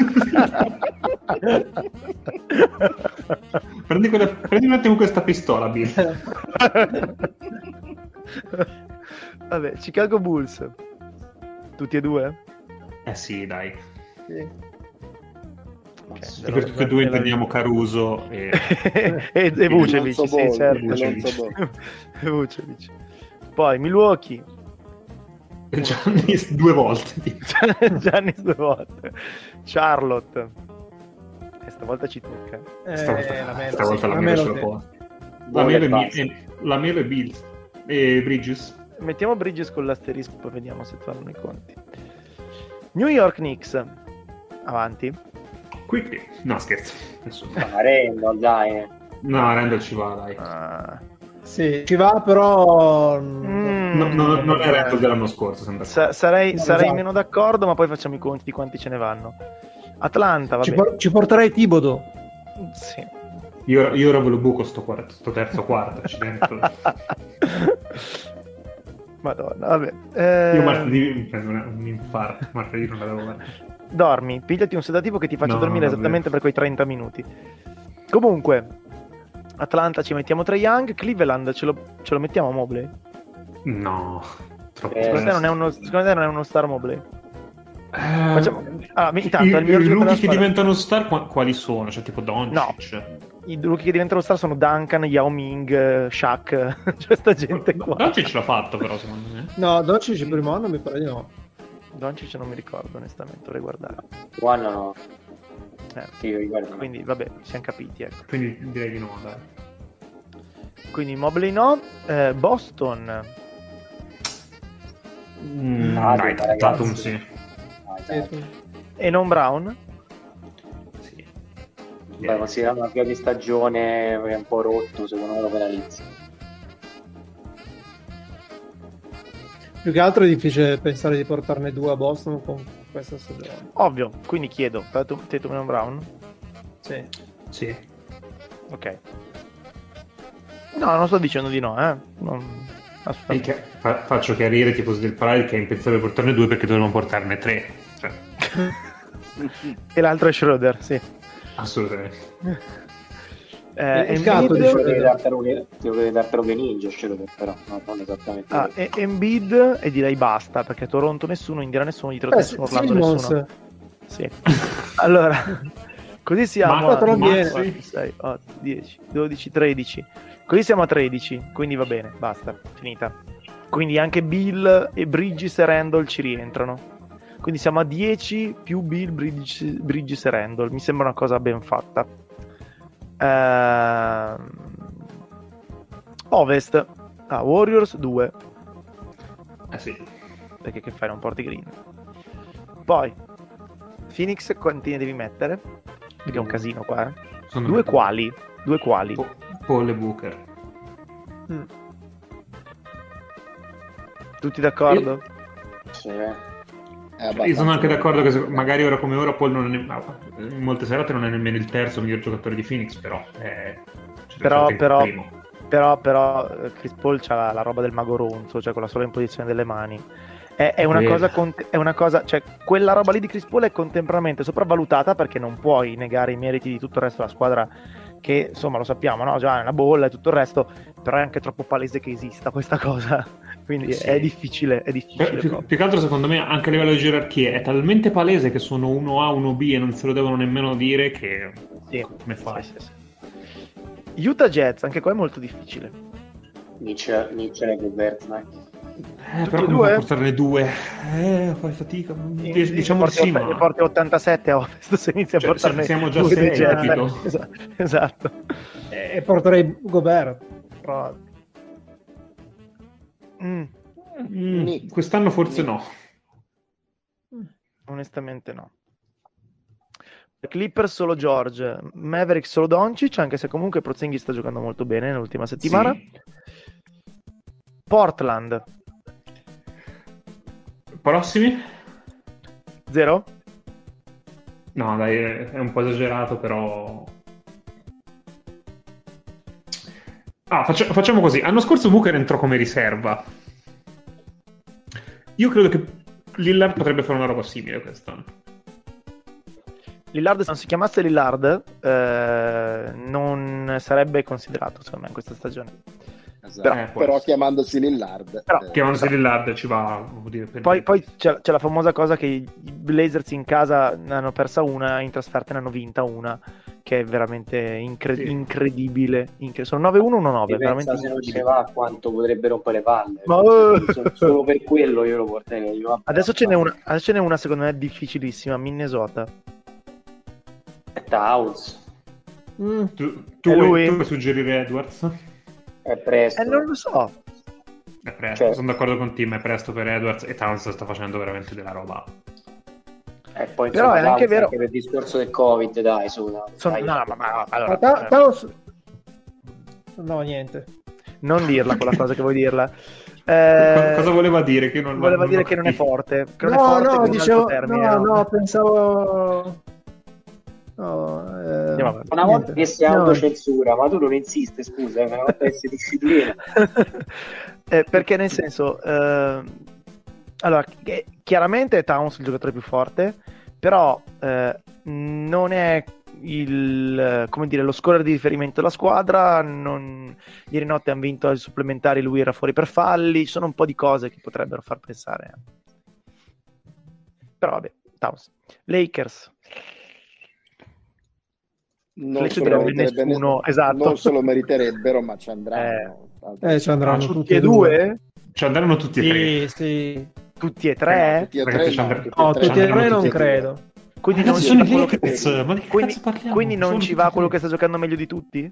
Prendi, quella- prendi un attimo questa pistola, Bill. Vabbè, Chicago Bulls. Tutti e due? Eh sì, dai. Sì. Ok, E per tutti e due intendiamo Caruso e... e, e Vucevic, sì, certo. E Vucevic. Poi Milwaukee. Giannis due volte. Giannis due volte. Charlotte. E stavolta ci tocca. Eh, Stavolta, la mela, stavolta sì, la la mela ce la può. La mela e e- la mela e Bills. E Bridges. Mettiamo Bridges con l'asterisco, poi vediamo se tornano i conti. New York Knicks. Avanti. Quickly. No, scherzo. Ma Randall, dai. eh. No, Randall ci va, dai. Ah, Sì, ci va, però. Mm, No, no, non è Bull dell'anno scorso, sembra. sa- sarei, No, sarei esatto. meno d'accordo, ma poi facciamo i conti di quanti ce ne vanno. Atlanta, va Ci, bene. por- ci porterei Tibodo. Sì. Io, io ora ve lo buco sto, quarto, sto terzo quarto, accidenti. Madonna, vabbè. Eh, Io martedì mi prendo un infarto, martedì non l'avevo mai. Dormi, pigliati un sedativo che ti faccia No, dormire vabbè. esattamente per quei 30 minuti. Comunque, Atlanta ci mettiamo Trae Young, Cleveland ce lo, ce lo mettiamo a Mobley. No, troppo Eh, Secondo te, non è uno, secondo te non è uno star Mobley? Eh, Facciamo- Ah, mi- intanto, i, i rookie che diventano star qua- quali sono? Cioè tipo Doncic? I rookie che diventano star sono Duncan, Yao Ming, eh, Shaq, cioè sta gente qua. Doncic l'ha fatto però secondo me. No, Doncic il primo anno mi pare di no. Doncic non mi ricordo onestamente, dovrei guardare. One no. Eh, Sì, quindi vabbè, siamo capiti, ecco. Quindi direi di no, dai. Quindi Mobley no, eh, Boston, Mm, Ah, dai. Tatum sì. Dai, dai. Sì, e non Brown. sì. Beh, considerando la fine di stagione è un po' rotto, secondo me lo penalizza. Più che altro è difficile pensare di portarne due a Boston con questa stagione. Ovvio, quindi chiedo, Tatum, Tatum e Brown? Sì. Sì. Ok. No, non sto dicendo di no, eh. Non... Che- fa- faccio chiarire ai tifosi del Pride che è impensabile portarne due perché dovremmo portarne tre. Cioè, E l'altro è Schroeder, sì. assolutamente. Eh, Il gatto Embiid- di Schroeder. Devi dartelo, devi dartelo ninja, però no, non esattamente. Ah, e- Embiid e direi basta perché Toronto nessuno, Indiana nessuno, dietro Eh, nessuno, Orlando nessuno. Sì. Allora, così siamo Ma- a non viene. 4, 6, 8, 10, 12, 13. Così siamo a 13, quindi va bene, basta, finita. Quindi anche Bill e Bridges e Randall ci rientrano. Quindi siamo a 10 più Bill, Bridges, Bridges e Randall. Mi sembra una cosa ben fatta. Ehm, Ovest. Ah, Warriors 2. Eh sì. Perché che fai? Non porti green. Poi, Phoenix quanti ne devi mettere? Perché è un casino qua, eh. Sono Due quali? Due quali? Po- Paul e Booker. Mm. Tutti d'accordo? Sì. Io sono anche d'accordo che magari ora come ora Paul non è, in molte serate non è nemmeno il terzo miglior giocatore di Phoenix, però è cioè, Però- però- primo. Però, però eh, Chris Paul c'ha la roba del mago ronzo, cioè con la sola imposizione delle mani. È, è una cosa, cont- è una cosa, cioè quella roba lì di Chris Paul è contemporaneamente sopravvalutata perché non puoi negare i meriti di tutto il resto della squadra che insomma lo sappiamo, no? Già è una bolla e tutto il resto, però è anche troppo palese che esista questa cosa. Quindi Sì. è difficile, è Beh, difficile. più, più che altro secondo me anche a livello di gerarchie è talmente palese che sono 1A, 1B e non se lo devono nemmeno dire che Sì. come fai? Sì, sì, sì. Utah Jets, anche qua è molto difficile. Nietzsche, Nietzsche e Gobert, dai. Eh, Tutti però come a portarne due? Eh, fai fatica. Dic- Diciamo di porti, sì, ma... porti 87 a ovest se inizi a Cioè, portarne siamo già due sei, dei Jets. capito? Esatto, esatto. E porterei Gobert. Però- Mm, Mm, quest'anno forse Ni. no. onestamente no. Clippers solo George, Maverick solo Doncic, anche se comunque Prozenghi sta giocando molto bene nell'ultima settimana. Sì. Portland, Prossimi? zero? No, dai, è un po' esagerato, però... Ah, faccia- facciamo così. L'anno scorso Booker entrò come riserva. Io credo che Lillard potrebbe fare una roba simile quest'anno. Lillard, se non si chiamasse Lillard, eh, non sarebbe considerato, secondo me, in questa stagione. Esatto. Però- Però, eh, può chiamandosi Lillard. Però- eh, Chiamandosi Lillard ci va, dire, per Poi, poi c'è, c'è la famosa cosa che i Blazers in casa ne hanno persa una, in trasferta ne hanno vinta una, che è veramente incre- Sì. incredibile. Incre- sono 9-1 o 9? E veramente pensa se non incredibile. va quanto potrebbe rompere le palle. Ma- eh. Solo- per quello io lo porterei. Io, Adesso ce n'è una, adesso ce n'è una secondo me difficilissima, Minnesota. Towns. Mm. Tu, tu vuoi, tu vuoi suggerire Edwards? È presto. Eh, non lo so. È presto, Cioè- sono d'accordo con te, ma è presto per Edwards e Towns sta facendo veramente della roba. E poi, Però è anche vero- per il discorso del Covid, dai, su. dai. Sono- Dai. no, ma, ma- Ma allora, Ta- eh, Towns- No, niente. Non dirla quella cosa che vuoi dirla. Eh, cosa voleva dire? Che non, voleva non dire che non è forte. Che no, non è forte no, dicevo, termine, no, no, pensavo... No, eh, una volta che si autocensura, no. ma tu non insiste, scusa, una volta che si disciplina. eh, perché nel senso, eh, allora, chiaramente Towns è il giocatore più forte, però eh, non è il, come dire, lo scorer di riferimento della squadra. Non... Ieri notte hanno vinto ai supplementari, lui era fuori per falli. Ci sono un po' di cose che potrebbero far pensare. Però vabbè, Towns. Lakers. Non solo, nessuno, esatto. non solo meriterebbero, ma ci andranno. Eh, eh ci andranno tutti, tutti e due? due? Ci andranno tutti e tre. Sì, sì. Tutti e tre? No, tutti e tre, no, no, tutti e tre non credo. Quindi non, ci va, quello che... quindi, quindi non ci va quello che sta giocando meglio di tutti?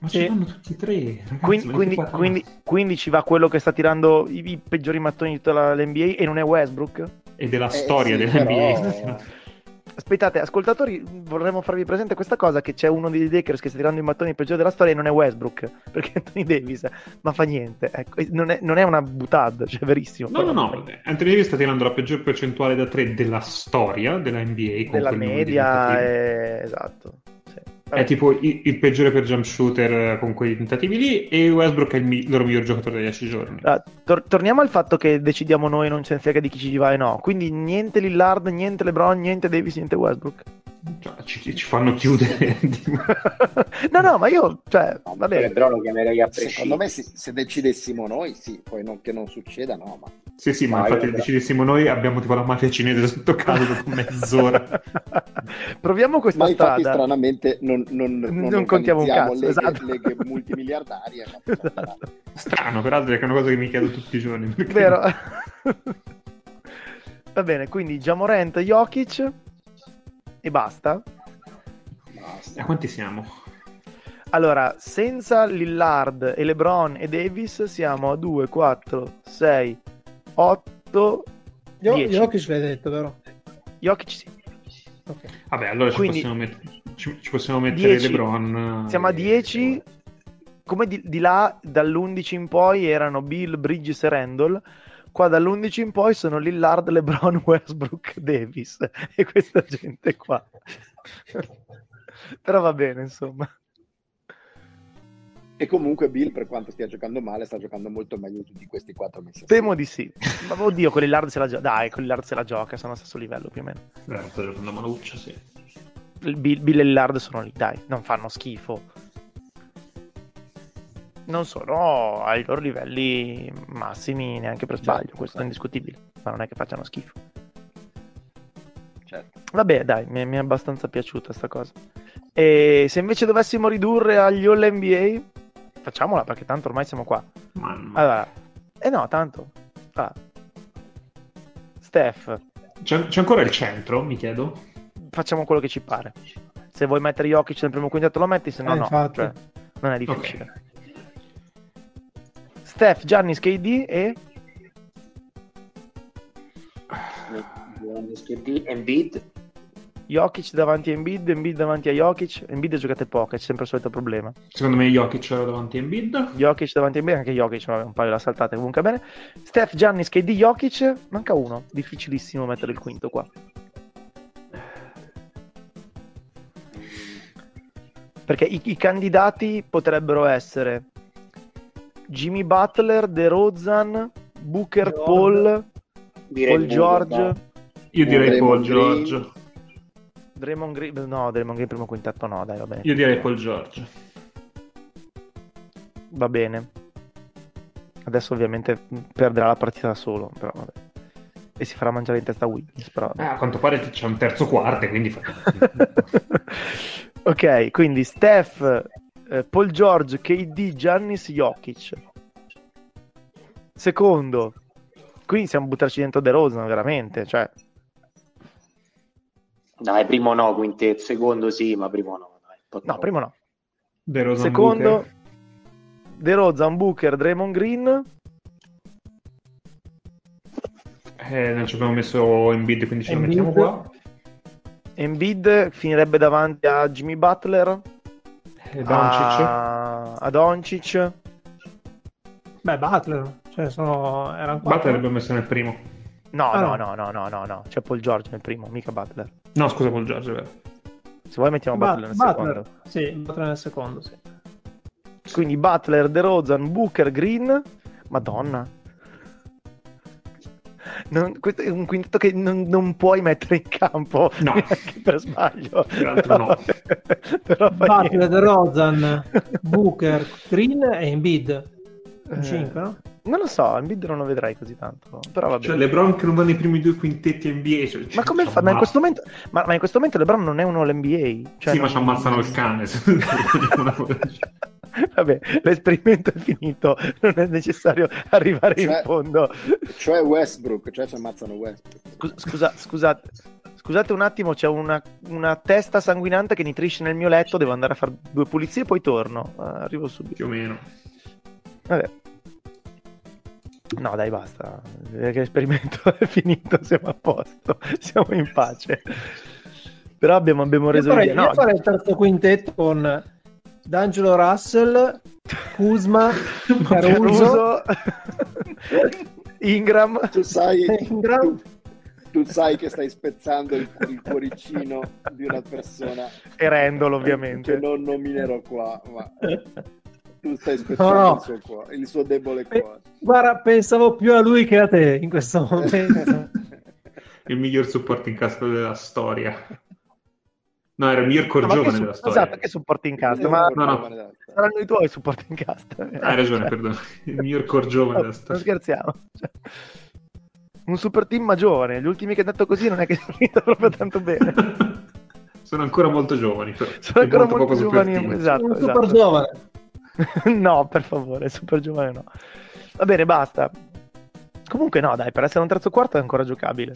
Ma ci vanno tutti e tre. Ragazzi, quindi, quindi, quindi, quindi, ci va quello che sta tirando i, i peggiori mattoni di tutta l'NBA e non è Westbrook? E della eh, storia sì, dell'NBA. Però... Aspettate, ascoltatori, vorremmo farvi presente questa cosa: che c'è uno dei Lakers che sta tirando i mattoni peggiori della storia e non è Westbrook, perché Anthony Davis, ma fa niente. Ecco, non, è, non, è, una butad, cioè verissimo. No, no, no, Anthony Davis sta tirando la peggior percentuale da tre della storia della NBA. Della media, è... esatto. È tipo il, il, peggiore per jump shooter eh, con quei tentativi lì e Westbrook è il, mi- loro miglior giocatore degli 10 giorni. Uh, tor- torniamo al fatto che decidiamo noi, non ce ne frega di chi ci va e no. Quindi niente Lillard, niente LeBron, niente Davis, niente Westbrook. Cioè, ci, ci, fanno chiudere. no, no, ma io, cioè, va bene. LeBron lo chiamerei a prescindere. Secondo me, se, se, decidessimo noi, sì, poi non, che non succeda, no, ma... Sì, sì, ma, ma infatti, se decidessimo noi, abbiamo tipo la mafia cinese sotto casa dopo mezz'ora. Proviamo questa ma strada. infatti, stranamente, non, non, non, non contiamo un cazzo, leghe, esatto. leghe multimiliardarie. esatto. Strano, peraltro, è una cosa che mi chiedo tutti i giorni. Perché... Vero. Va bene, quindi Jamorant, Jokic e basta. A quanti siamo? Allora, senza Lillard e LeBron e Davis siamo a 2, 4, 6, 8, Io, 10. Jokic l'hai detto, vero? Jokic sì. Okay. Vabbè, allora Quindi, ci, possiamo met- ci, ci, possiamo mettere 10. LeBron. Siamo a 10. Come di, di, là, dall'11 in poi erano Bill, Bridges e Randall. Qua dall'11 in poi sono Lillard, LeBron, Westbrook, Davis e questa gente qua. Però va bene, insomma. E comunque Bill, per quanto stia giocando male, sta giocando molto meglio di tutti questi quattro mesi. Temo di sì. Ma oddio, con Lillard se la gioca. Dai, con Lillard se la gioca, sono allo stesso livello più o meno. Eh, sta giocando maluccia, sì. Bill, Bill e Lillard sono lì, dai, non fanno schifo. Non sono ai loro livelli massimi neanche per sbaglio, certo, questo certo. è indiscutibile, ma non è che facciano schifo. Certo. Vabbè, dai, mi è, mi è abbastanza piaciuta sta cosa. E se invece dovessimo ridurre agli All NBA, facciamola perché tanto ormai siamo qua. Mamma. Allora, eh no, tanto. Ah. Steph. C'è, c'è, ancora il centro, mi chiedo. Facciamo quello che ci pare. Se vuoi mettere Jokic nel primo quintetto lo metti, se no eh, no. Cioè, non è difficile. Okay. Steph, Giannis, KD e... Giannis, KD, Embiid. Jokic davanti a Embiid, Embiid davanti a Jokic. Embiid giocate poche, c'è sempre il solito problema. Secondo me Jokic era davanti a Embiid. Jokic davanti a Embiid, anche Jokic, vabbè, un paio la saltate comunque bene. Steph, Giannis, KD, Jokic, manca uno. Difficilissimo mettere il quinto qua. Perché i, i candidati potrebbero essere Jimmy Butler, De Rozan, Booker, George. Paul, direi Paul George. Io direi Paul George. Draymond Green, no, Draymond Green primo quintetto no, dai, va bene. Io direi Paul George. Va bene. Adesso ovviamente perderà la partita da solo, però vabbè. E si farà mangiare in testa Wiggins, però... Ah, a quanto pare c'è un terzo quarto, quindi... ok, quindi Steph, eh, Paul George, KD, Giannis, Jokic. Secondo. Quindi siamo buttarci dentro De Rosa, veramente, cioè... Dai, primo no, quintetto, secondo sì, ma primo no. Dai, no, primo no. De Rozan secondo, Booker. De Rozan, Booker, Draymond Green. Eh, non ci abbiamo messo Embiid, quindi ce lo mettiamo qua. Embiid finirebbe davanti a Jimmy Butler. E Doncic. A, a Doncic. Beh, Butler, cioè sono... erano quattro. Butler l'abbiamo messo nel primo. No, Ah, no, no. no, no, no, no. C'è Paul George nel primo, mica Butler. No, scusa, Paul George, è vero. Se vuoi mettiamo Ba- Butler nel Butler, secondo. sì, Butler nel secondo, sì. Quindi Butler, DeRozan, Booker, Green. Madonna. Non- questo è un quintetto che non, non puoi mettere in campo No. per sbaglio. Peraltro no. Butler. DeRozan, Booker, Green e Embiid. Eh, In 5, no? Non lo so, Embiid non lo vedrei così tanto. Però va Cioè. LeBron che non va nei primi due quintetti NBA. Cioè, Ma come fa? Ma in questo momento, ma, ma in questo momento LeBron non è uno all'NBA. Cioè, sì, ma non- ci ammazzano il cane. Vabbè, l'esperimento è finito, non è necessario arrivare in Cioè- fondo. Cioè Westbrook, cioè ci ammazzano Westbrook. Scusa, scusa- scusate, scusate un attimo, c'è una, una testa sanguinante che nitrisce nel mio letto, devo andare a fare due pulizie e poi torno. Eh, arrivo subito. Più o meno. Vabbè. No, dai, basta. L'esperimento è finito, siamo a posto, siamo in pace. Però abbiamo, abbiamo Io reso l'idea. io No, farei il terzo quintetto con D'Angelo Russell, Kuzma, Caruso, Caruso, Ingram. Tu sai, Ingram. Tu, sai che stai spezzando il, il cuoricino di una persona e Randall, che ovviamente. non nominerò qua, ma tu stai spezzando No, no. il, suo cuore, il suo debole Eh, cuore. Guarda, pensavo più a lui che a te in questo momento. Il miglior supporting cast della storia. No, era il miglior core No, che su- della storia. Esatto, che supporting cast, ma no, no. esatto. saranno i tuoi supporting cast. Hai ragione, Cioè, perdono. Il miglior core giovane no, della non storia. scherziamo. Cioè, un super team ma giovane, gli ultimi che hanno detto così non è che sono finito proprio tanto bene. Sono ancora molto giovani, però. Sono ancora Molto molto giovani, super team. esatto. un super esatto. giovane. no, per favore, super giovane no. Va bene, basta. Comunque no, dai, per essere un terzo quarto è ancora giocabile.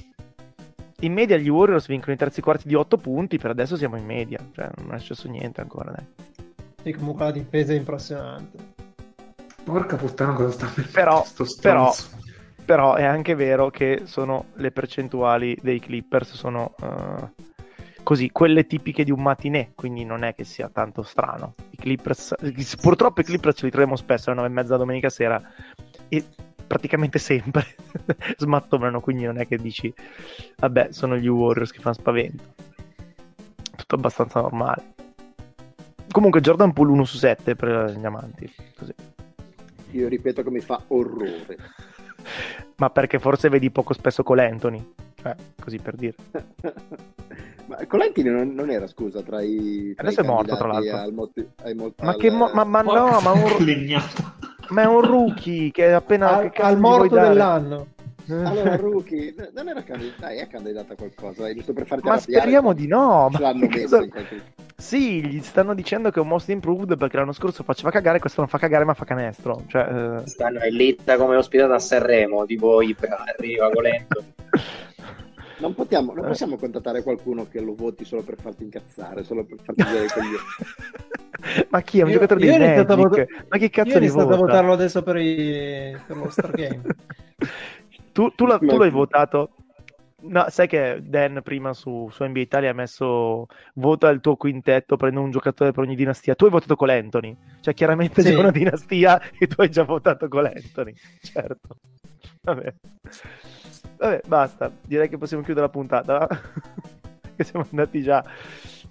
In media gli Warriors vincono i terzi quarti di 8 punti, per adesso siamo in media, cioè non è successo niente ancora, dai. Sì, comunque la difesa è impressionante. Porca puttana, cosa sta per Però- sto però-. Però è anche vero che sono le percentuali dei Clippers sono eh, così, quelle tipiche di un matinè, quindi non è che sia tanto strano. I Clippers, purtroppo i Clippers li troviamo spesso alle 9 e mezza domenica sera e praticamente sempre smattonano, quindi non è che dici vabbè, sono gli Warriors che fanno spavento. Tutto abbastanza normale. Comunque Jordan Poole 1 su 7 per gli amanti, così. Io ripeto che mi fa orrore. Ma perché forse vedi poco spesso con Anthony, cioè, così per dire. ma Colentini non, non era, scusa, tra i, tra Adesso i è morto, tra l'altro. al moti- mol- Ma al- che mo- ma, ma no, ma un, ma è un rookie che è appena Al, che al morto dell'anno. Allora, Rookie, non era candidato, dai, è candidato a qualcosa, è giusto per farti Ma speriamo di no. Ce Ma l'hanno messo cosa- in qualche... Sì, gli stanno dicendo che è un most improved perché l'anno scorso faceva cagare, questo non fa cagare ma fa canestro. Cioè, eh, Stanno in lista come ospitato a Sanremo, tipo Ibra, arriva Colento. Non, possiamo, non possiamo contattare qualcuno che lo voti solo per farti incazzare, solo per farti vedere coglioni. ma chi è un Io- giocatore io di Magic? vota- Ma che Io cazzo ho di iniziato a vota? votarlo adesso per, i... per lo Star Game. Tu, tu la- tu l'hai votato. No, sai che Dan prima su, su NBA Italia ha messo vota il tuo quintetto, prendo un giocatore per ogni dinastia. Tu hai votato con l'Anthony, cioè chiaramente Sì. c'è una dinastia e tu hai già votato con l'Anthony, certo. Vabbè. Vabbè, basta. Direi che possiamo chiudere la puntata. che siamo andati già.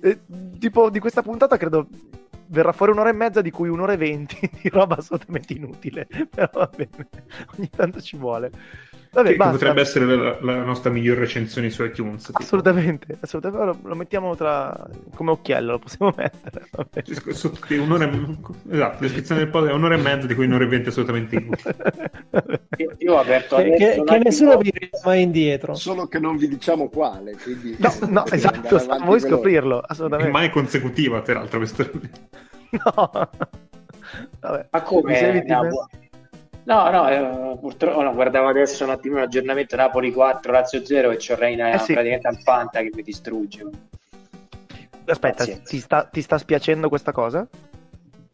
Eh, tipo, di questa puntata credo verrà fuori un'ora e mezza, di cui un'ora e venti di roba assolutamente inutile. Però va bene, ogni tanto ci vuole. Vabbè, Che, che basta. potrebbe essere la, la nostra miglior recensione su iTunes. tipo. Assolutamente, assolutamente. Lo, lo mettiamo tra come occhiello, lo possiamo mettere. Sotto un'ora e... Esatto, descrizione del podcast è un'ora e mezza di cui un'ora e venti assolutamente inutile. Io, io ho aperto Che, che- nessuno vi rimane mai indietro. Solo che non vi diciamo quale, quindi... No, no, esatto, veloci. scoprirlo, assolutamente. mai consecutiva, peraltro, questo. No. Vabbè. Ma come? Bu- No, no, eh, purtroppo no, guardavo adesso un attimo l'aggiornamento Napoli 4, Lazio 0 e c'ho Reina Eh sì. praticamente al Fanta che mi distrugge. Aspetta, ti sta, ti sta spiacendo questa cosa?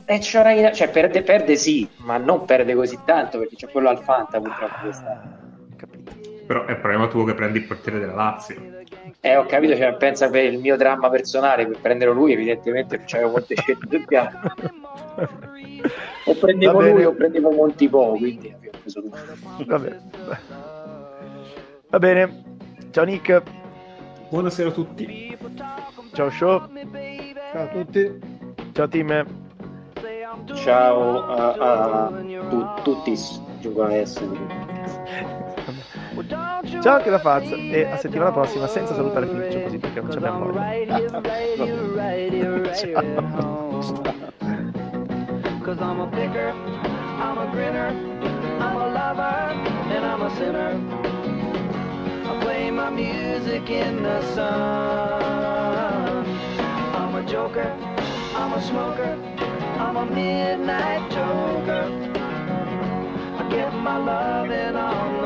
E c'ho Reina, cioè perde, perde sì, ma non perde così tanto perché c'è quello al Fanta purtroppo quest'anno. Ah, capito. Però è problema tuo che prendi il portiere della Lazio. Eh, ho capito, cioè, pensa per il mio dramma personale, per prenderlo lui, evidentemente c'avevo molte scelte sul piano. O prendevo lui o prendevo Montipo, quindi abbiamo preso lui. Va bene. Va bene. Ciao Nick. Buonasera a tutti. Ciao Show. Ciao a tutti. Ciao team. Ciao a, a tu, tutti, giungo a essere. Ciao anche da Faz e a settimana prossima senza salutare Fliccio così perché non ce abbiamo voglia. Cause I'm a picker, I'm a grinner, I'm a lover, and I'm a sinner. I play my music in the sun. I'm a joker, I'm a smoker, I'm a midnight joker. I get my loving on